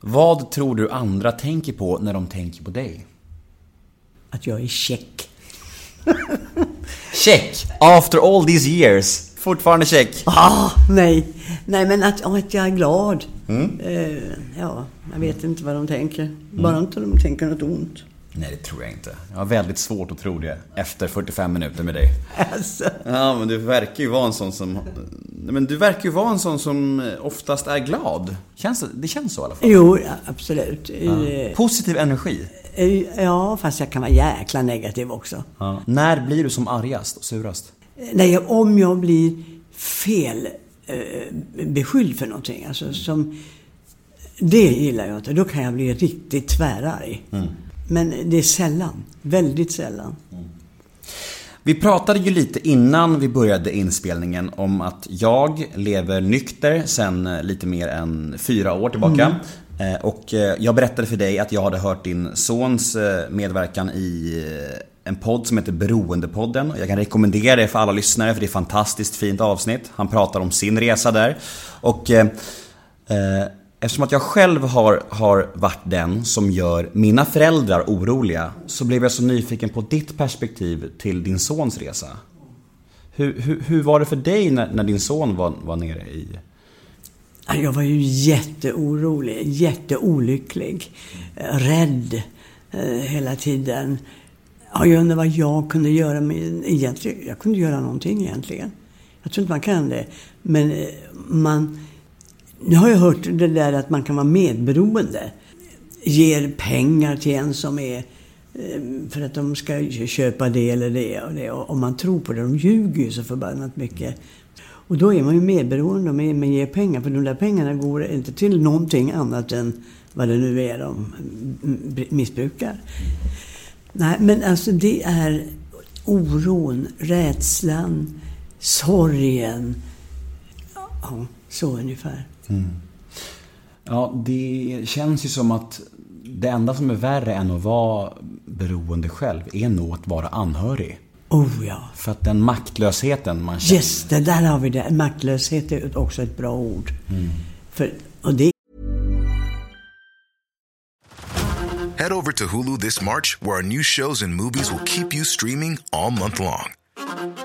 Vad tror du andra tänker på när de tänker på dig? Att jag är check. Check! After all these years. Fortfarande check. Ah, nej. Nej, men att, att jag är glad. Mm. Eh, ja, jag vet inte vad de tänker. Bara inte de tänker något ont. Nej, det tror jag inte. Jag har väldigt svårt att tro det efter 45 minuter med dig. Alltså. Ja, men du verkar ju vara en sån som... Nej, Men du verkar ju vara en sån som oftast är glad. Känns det, känns så i alla fall. Jo, ja, absolut. Eh, Positiv energi. eh, Ja, fast jag kan vara jäkla negativ också. När blir du som argast och surast? Nej, om jag blir fel eh, beskylld för någonting, alltså som... Det gillar jag inte. Då kan jag bli riktigt tvärarg. Men det är sällan. Väldigt sällan. Vi pratade ju lite innan vi började inspelningen om att jag lever nykter sen eh, lite mer än fyra år tillbaka. Eh, Och eh, jag berättade för dig att jag hade hört din sons medverkan i en podd som heter Beroendepodden. Jag kan rekommendera det för alla lyssnare för det är ett fantastiskt fint avsnitt. Han pratar om sin resa där. Och eh, eftersom att jag själv har, har varit den som gör mina föräldrar oroliga så blev jag så nyfiken på ditt perspektiv till din sons resa. Hur, hur, hur var det för dig när, när din son var, var nere i... Jag var ju jätteorolig, jätteolycklig, eh, rädd eh, hela tiden. Ja, jag undrar vad jag kunde göra med... Egentligen, jag kunde göra någonting egentligen. Jag tror inte man kan det. Men eh, man... Nu har jag hört det där att man kan vara medberoende. Ger pengar till en som är... Eh, för att de ska köpa det eller det och det. Och om man tror på det. De ljuger ju så förbannat mycket. Och då är man ju medberoende om man ger pengar. För de där pengarna går inte till någonting annat än vad det nu är de mm, missbrukar. Nej, men alltså det är oron, rädslan, sorgen. Ja, så ungefär. Ja, det känns ju som att det enda som är värre än att vara beroende själv är nog att vara anhörig. Oh ja. För att den maktlösheten man känner. Yes, det där har vi det. Maktlöshet är också ett bra ord. För, och det Head over to Hulu this March, where our new shows and movies will keep you streaming all month long.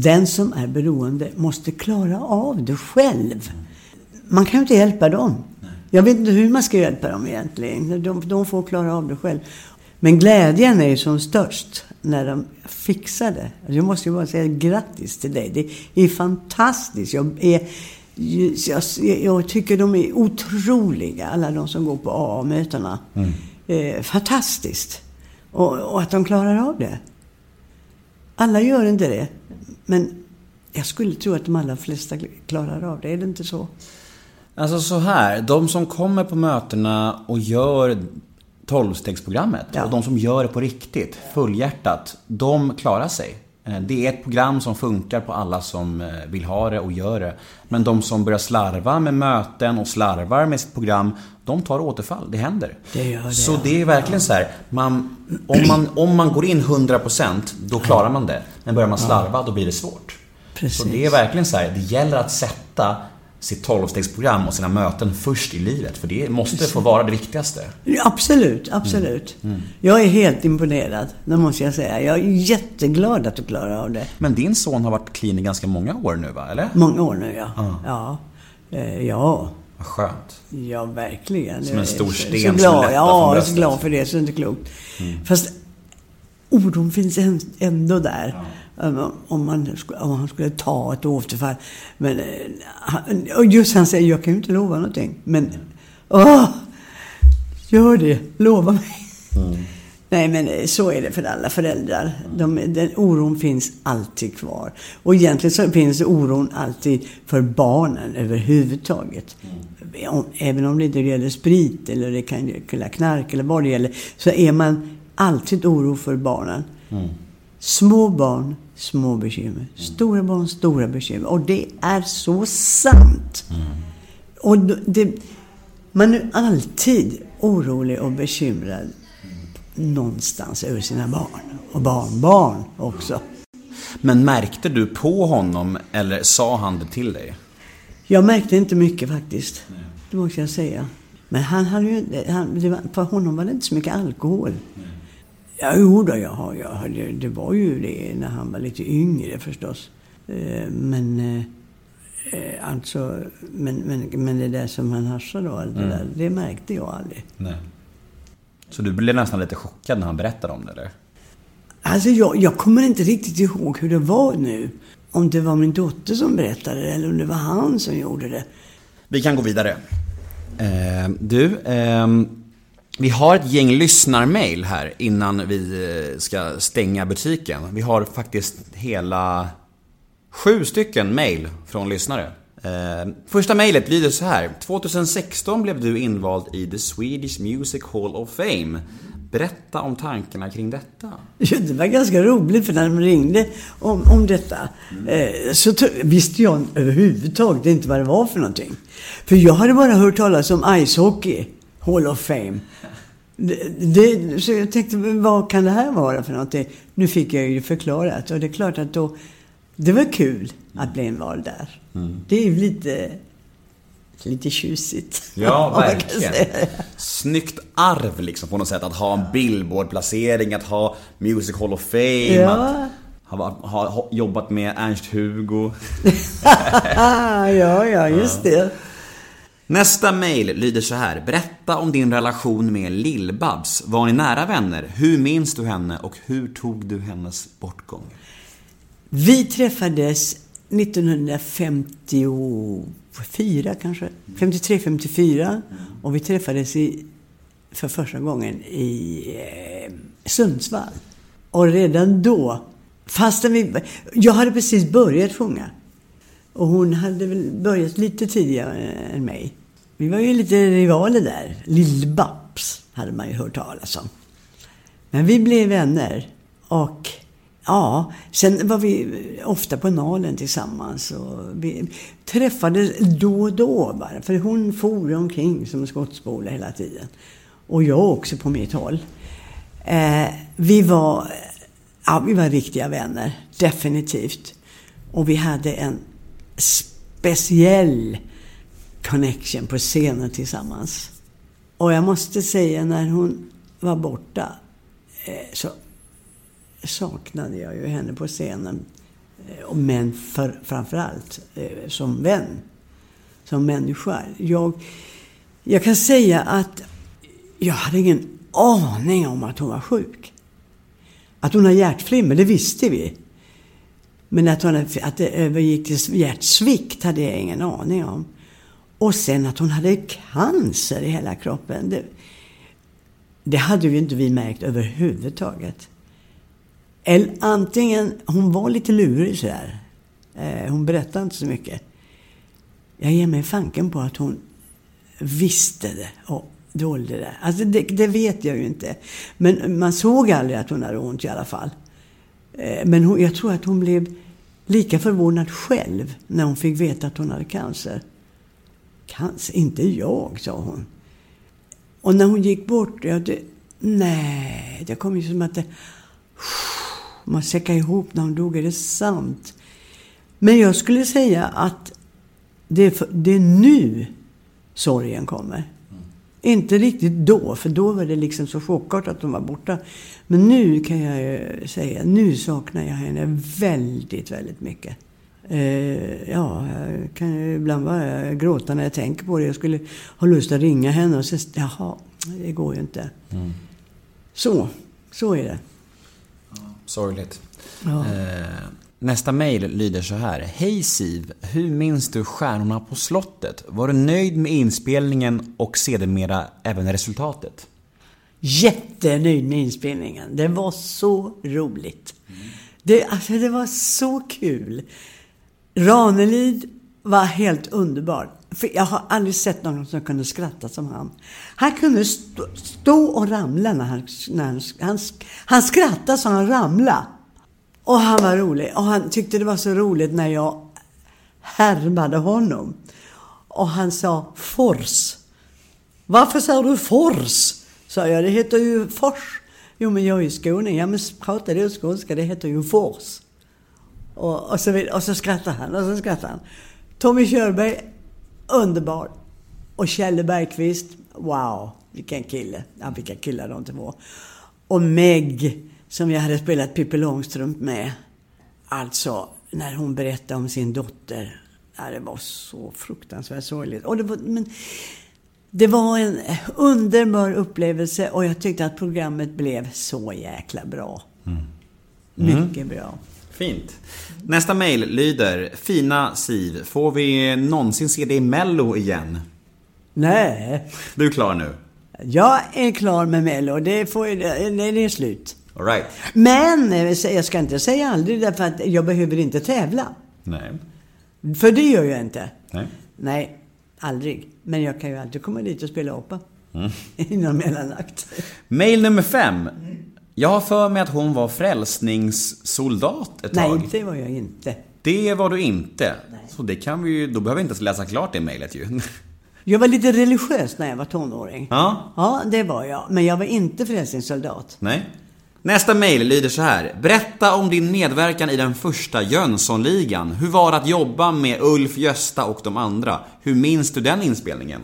den som är beroende måste klara av det själv. Man kan ju inte hjälpa dem. Jag vet inte hur man ska hjälpa dem egentligen. De, de får klara av det själv. Men glädjen är ju som störst när de fixar det. Jag måste ju bara säga grattis till dig. Det är fantastiskt. Jag, är, jag, jag tycker de är otroliga, alla de som går på AA-mötena. Eh, fantastiskt. Och, och att de klarar av det. Alla gör inte det. Men jag skulle tro att de allra flesta klarar av det. Är det inte så? Alltså så här, de som kommer på mötena och gör 12-stegsprogrammet Ja. och de som gör det på riktigt, fullhjärtat, de klarar sig. Eh, Det är ett program som funkar på alla som eh, vill ha det och gör det. Men de som börjar slarva med möten och slarvar med sitt program, de tar återfall. Det händer. Det det, Så ja. det är verkligen så här, man, om, man, om man går in 100% då klarar man det. Men börjar man slarva, då blir det svårt. Precis. Så det är verkligen så här, det gäller att sätta sitt 12-stegsprogram och sina möten först i livet. För det måste få vara det viktigaste. Ja, Absolut, absolut. Jag är helt imponerad, det måste jag säga. Jag är jätteglad att du klarar av det. Men din son har varit clean i ganska många år nu va, eller? Många år nu, ja. Ja. Eh, ja. Vad skönt. Ja, verkligen. Som en stor sten så som glad. lättar Ja, från jag är så glad för det, så det är inte klokt. Fast oron finns än- ändå där. Um, Om, man, om han skulle ta ett återfall. Men, eh, och just han säger, jag kan ju inte lova någonting. Men, åh! Gör det, lova mig. Nej, men eh, så är det för alla föräldrar. De, den oron finns alltid kvar. Och egentligen så finns oron alltid för barnen överhuvudtaget. Om, även om det inte gäller sprit eller det kan gälla knark eller vad det gäller. Så är man alltid oro för barnen. Små barn, små bekymmer. Stora barn, stora bekymmer. Och det är så sant. Och det, man är alltid orolig och bekymrad någonstans över sina barn. Och barnbarn också. Men märkte du på honom eller sa han det till dig? Jag märkte inte mycket faktiskt. Det måste jag säga. Men han hade ju, han, för honom var det inte så mycket alkohol. Ja, jo då, jag jag, det, det var ju det när han var lite yngre förstås. Eh, Men, eh, eh, alltså, men, men, men det där som han haschade och allt det där, det märkte jag aldrig. Nej. Så du blev nästan lite chockad när han berättade om det eller? Alltså jag, jag kommer inte riktigt ihåg hur det var nu. Om det var min dotter som berättade det eller om det var han som gjorde det. Vi kan gå vidare. Eh, du, ehm, vi har ett gäng lyssnarmail här innan vi eh, ska stänga butiken. Vi har faktiskt hela sju stycken mail från lyssnare. Eh, första mejlet lyder så här. 2016 blev du invald i The Swedish Music Hall of Fame. Berätta om tankarna kring detta. Ja, det var ganska roligt för när de ringde om, om detta mm. så visste jag överhuvudtaget inte vad det var för någonting. För jag hade bara hört talas om Ice Hockey Hall of Fame. Det, det, så jag tänkte, vad kan det här vara för någonting? Nu fick jag ju förklarat och det är klart att då, det var kul att bli invald där. Det är ju lite, lite tjusigt. Ja, verkligen. Snyggt arv liksom på något sätt. Att ha en Billboard-placering, att ha Music Hall of Fame, Ja. att ha, ha, ha jobbat med Ernst-Hugo. Ja, ja, just det. Nästa mail lyder så här. Berätta om din relation med Lill-Babs. Var ni nära vänner? Hur minns du henne och hur tog du hennes bortgång? Vi träffades 1954 kanske. 53, 54. Och vi träffades i, för första gången i eh, Sundsvall. Och redan då, fastän vi... Jag hade precis börjat sjunga. Och hon hade väl börjat lite tidigare än mig. Vi var ju lite rivaler där. Lill-Babs hade man ju hört talas om. Men vi blev vänner. Och ja, sen var vi ofta på Nalen tillsammans. Och vi träffades då och då bara. För hon for omkring som en skottspola hela tiden. Och jag också på mitt håll. Eh, vi var, ja, vi var riktiga vänner. Definitivt. Och vi hade en speciell connection på scenen tillsammans. Och jag måste säga, när hon var borta eh, så saknade jag ju henne på scenen. Eh, men för, framförallt eh, som vän. Som människa. Jag, jag kan säga att jag hade ingen aning om att hon var sjuk. Att hon har hjärtflimmer, det visste vi. Men att, hon, att det övergick till hjärtsvikt hade jag ingen aning om. Och sen att hon hade cancer i hela kroppen. Det, det hade ju inte vi märkt överhuvudtaget. Eller antingen, hon var lite lurig sådär. Eh, hon berättade inte så mycket. Jag ger mig fanken på att hon visste det och dolde det. Alltså det, det vet jag ju inte. Men man såg aldrig att hon hade ont i alla fall. Eh, Men hon, jag tror att hon blev lika förvånad själv när hon fick veta att hon hade cancer. Cancer? Inte jag, sa hon. Och när hon gick bort, ja, det, nej, det kom ju som att det... Man säckade ihop när hon dog, är det sant? Men jag skulle säga att det är, för, det är nu sorgen kommer. Inte riktigt då, för då var det liksom så chockartat att hon var borta. Men nu kan jag ju säga, nu saknar jag henne väldigt, väldigt mycket. Eh, ja, jag kan ju ibland bara gråta när jag tänker på det. Jag skulle ha lust att ringa henne och säga, jaha, det går ju inte. Så, så är det. Sorgligt. Ja. Eh, Nästa mejl lyder så här. Hej Siv! Hur minns du Stjärnorna på slottet? Var du nöjd med inspelningen och sedermera även resultatet? Jättenöjd med inspelningen. Det var så roligt. Det, alltså, det var så kul. Ranelid var helt underbar. För jag har aldrig sett någon som kunde skratta som han. Han kunde stå, stå och ramla när han, när han, han, han skrattade så han ramlade. Och han var rolig. Och han tyckte det var så roligt när jag härmade honom. Och han sa fors. Varför sa du fors? Sa jag, det heter ju fors. Jo men jag är ju skåning. Ja men pratar du skånska, det heter ju fors. Och, och, så, och så skrattade han och så skrattade han. Tommy Körberg, underbar. Och Kjelle Bergqvist, wow, vilken kille. Ja, vilka killar de två. Och Meg, som jag hade spelat Pippi Långstrump med. Alltså, när hon berättade om sin dotter. Ja, det var så fruktansvärt sorgligt. Och det var, men, det var en underbar upplevelse och jag tyckte att programmet blev så jäkla bra. Mm. Mycket bra. Fint. Nästa mejl lyder Fina Siv, får vi någonsin se dig i Mello igen? Nej. Du är klar nu? Jag är klar med Mello. Det, får, det, är slut. All right. Men jag ska inte säga aldrig därför att jag behöver inte tävla. Nej. För det gör jag inte. Nej. Nej, aldrig. Men jag kan ju alltid komma dit och spela opera. Mm. Inom mellanakt. Mail nummer fem. Jag har för mig att hon var frälsningssoldat ett tag. Nej, det var jag inte. Det var du inte. Så det kan vi ju, då behöver vi inte ens läsa klart det mejlet ju. Jag var lite religiös när jag var tonåring. Ja. Ja, det var jag. Men jag var inte frälsningssoldat. Nej. Nästa mejl lyder så här. Berätta om din medverkan i den första Jönssonligan. Hur var det att jobba med Ulf, Gösta och de andra? Hur minns du den inspelningen?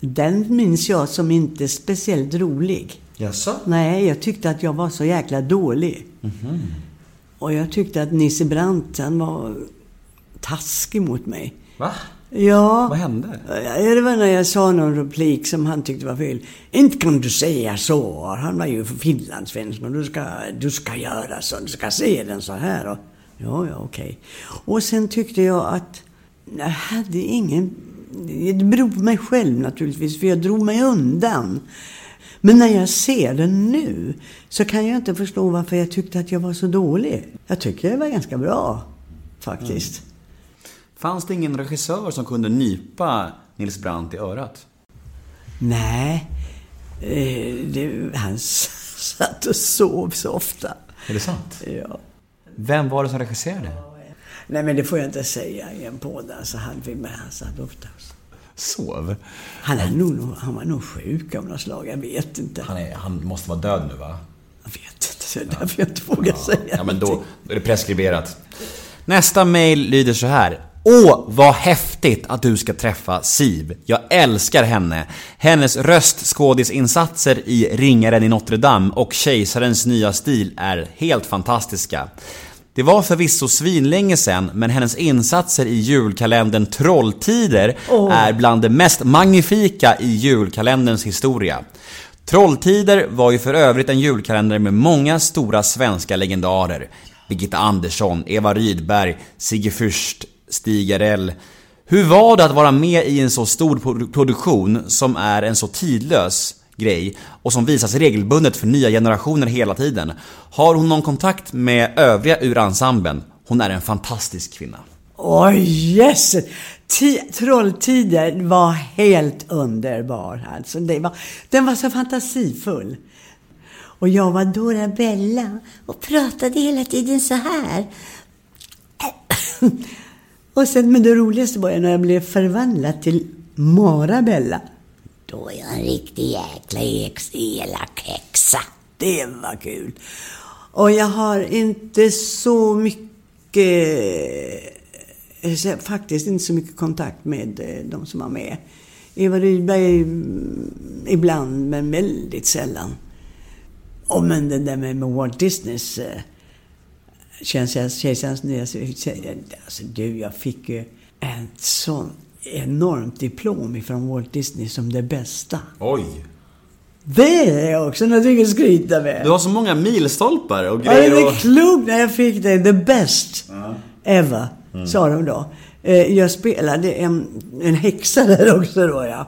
Den minns jag som inte speciellt rolig. Jaså? Nej, jag tyckte att jag var så jäkla dålig. Mhm. Och jag tyckte att Nisse Brandt, han var taskig mot mig. Va? Ja. Vad hände? Det var när jag sa någon replik som han tyckte var fel. Inte kan du säga så. Han var ju finlandssvensk. Men du ska, du ska göra så. Du ska se den så här. Och, ja, ja, okej. Och sen tyckte jag att jag hade ingen... Det beror på mig själv naturligtvis. För jag drog mig undan. Men när jag ser den nu så kan jag inte förstå varför jag tyckte att jag var så dålig. Jag tycker jag var ganska bra. Faktiskt. Fanns det ingen regissör som kunde nypa Nils Brandt i örat? Nej, eh, det, han satt och sov så ofta. Är det sant? Ja. Vem var det som regisserade? Nej, men det får jag inte säga i en podd. Alltså, han, han satt ofta och Sov? Han, är nog, han var nog sjuk av något slag. Jag vet inte. Han, är, han måste vara död nu va? Jag vet inte. Det är därför jag inte vågar säga Ja, men då, då är det preskriberat. Nästa mail lyder så här. Åh, vad häftigt att du ska träffa Siv. Jag älskar henne. Hennes röstskådisinsatser i Ringaren i Notre Dame och Kejsarens nya stil är helt fantastiska. Det var förvisso svinlänge sen, men hennes insatser i julkalendern Trolltider är bland det mest magnifika i julkalenderns historia. Trolltider var ju för övrigt en julkalender med många stora svenska legendarer. Birgitta Andersson, Eva Rydberg, Sigge Fürst, Stig Arell. Hur var det att vara med i en så stor produ- produktion som är en så tidlös grej och som visas regelbundet för nya generationer hela tiden? Har hon någon kontakt med övriga ur ensemblen? Hon är en fantastisk kvinna. Oj, jösses! Trolltiden Trolltider var helt underbar. Alltså, det var, den var så fantasifull. Och jag var Dora Bella och pratade hela tiden så här. och sen, men det roligaste var ju när jag blev förvandlad till Marabella. Då är jag en riktig jäkla ex, elak häxa. Det var kul. Och jag har inte så mycket faktiskt inte så mycket kontakt med eh, de som var med. Eva Rydberg ibland, men väldigt sällan. Och men det där med, Walt Disneys Kejsarens kejsarens nya... Alltså du, jag fick ju ett sånt enormt diplom ifrån Walt Disney som det bästa. Oj! Det är också någonting att skryta med. Du har så många milstolpar och Ja, grejer det är och... klokt när jag fick det. The best ever, Mm. sa de då. Eh, Jag spelade en, en häxa där också då, ja.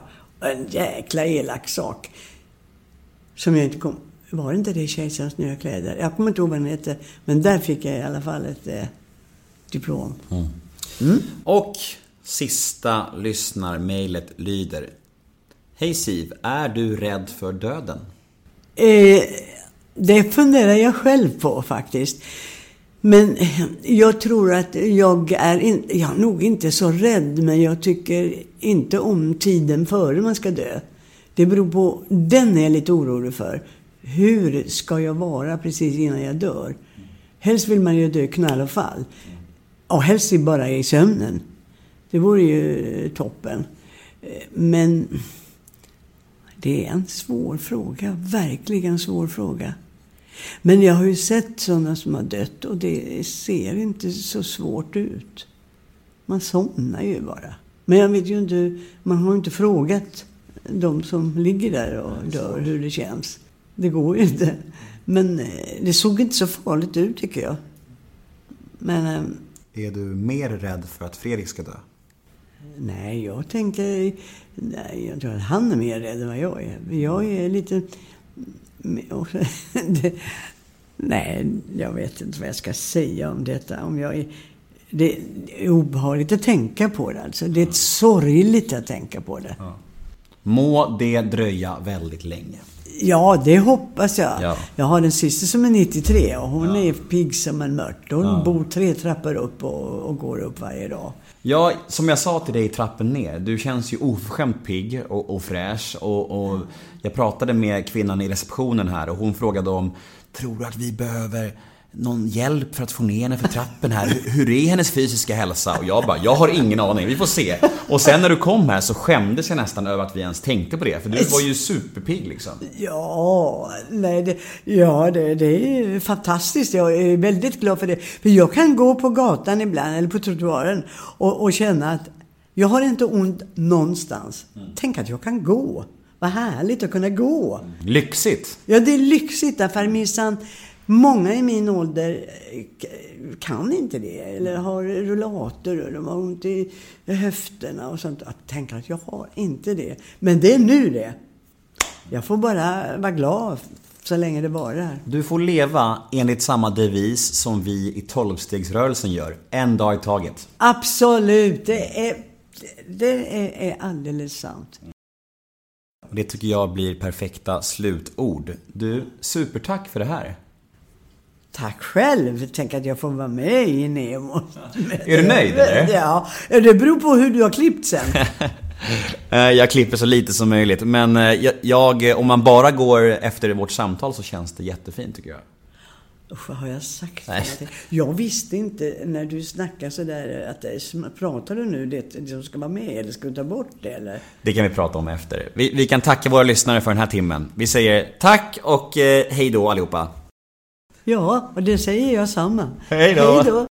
En jäkla elak sak. Som jag inte kom... Var det inte det Kejsarens nya kläder? Jag kommer inte ihåg vad den hette. Men där fick jag i alla fall ett eh, diplom. Och sista lyssnarmailet lyder. Hej Siv, är du rädd för döden? Eh, det funderar jag själv på faktiskt. Men jag tror att jag är, in, jag är nog inte så rädd, men jag tycker inte om tiden före man ska dö. Det beror på, den är jag lite orolig för. Hur ska jag vara precis innan jag dör? Helst vill man ju dö knall och fall. Och helst bara i sömnen. Det vore ju toppen. Eh, Men det är en svår fråga. Verkligen en svår fråga. Men jag har ju sett sådana som har dött och det ser inte så svårt ut. Man somnar ju bara. Men jag vet ju inte, man har ju inte frågat de som ligger där och dör hur det känns. Det går ju inte. Men eh, det såg inte så farligt ut tycker jag. Men eh, Är du mer rädd för att Fredrik ska dö? Nej, jag tänker... Nej, jag tror att han är mer rädd än vad jag är. Jag är lite... det, nej, jag vet inte vad jag ska säga om detta. Om jag är, det är obehagligt att tänka på det alltså. Det är sorgligt att tänka på det. Må det dröja väldigt länge. Ja, det hoppas jag. Ja. Jag har en syster som är 93 och hon är pigg som en mört. Hon bor tre trappor upp och, och går upp varje dag. Ja, som jag sa till dig i trappen ner. Du känns ju oförskämt pigg och, och fräsch. Och, och jag pratade med kvinnan i receptionen här och hon frågade om Tror du att vi behöver någon hjälp för att få ner henne för trappen här? Hur, hur är hennes fysiska hälsa? Och jag bara, jag har ingen aning, vi får se. Och sen när du kom här så skämdes jag nästan över att vi ens tänkte på det. För du var ju superpigg liksom. Ja, nej, det, ja det, det är fantastiskt. Jag är väldigt glad för det. För jag kan gå på gatan ibland, eller på trottoaren, och, och känna att jag har inte ont någonstans. Tänk att jag kan gå. Vad härligt att kunna gå. Lyxigt. Ja, det är lyxigt därför minsann många i min ålder eh, kan inte det. Eller har rullator och de har ont i höfterna och sånt. Jag tänker att jag har inte det. Men det är nu det. Jag får bara vara glad så länge det varar. Du får leva enligt samma devis som vi i tolvstegsrörelsen gör. En dag i taget. Absolut, det är, det är, är alldeles sant. Det tycker jag blir perfekta slutord. Du, supertack för det här. Tack själv. Tänk att jag får vara med i Nemo. Är du nöjd, eller? Ja, det beror på hur du har klippt sen. Eh, Jag klipper så lite som möjligt. Men eh, jag, jag, om man bara går efter vårt samtal så känns det jättefint tycker jag. Usch, vad har jag sagt? Nej. Jag visste inte när du snackar sådär att pratar du nu det, det som ska vara med eller ska du ta bort det eller? Det kan vi prata om efter. Vi, vi kan tacka våra lyssnare för den här timmen. Vi säger tack och eh, hej då allihopa. Ja, och det säger jag samma. Hej då. Hej då.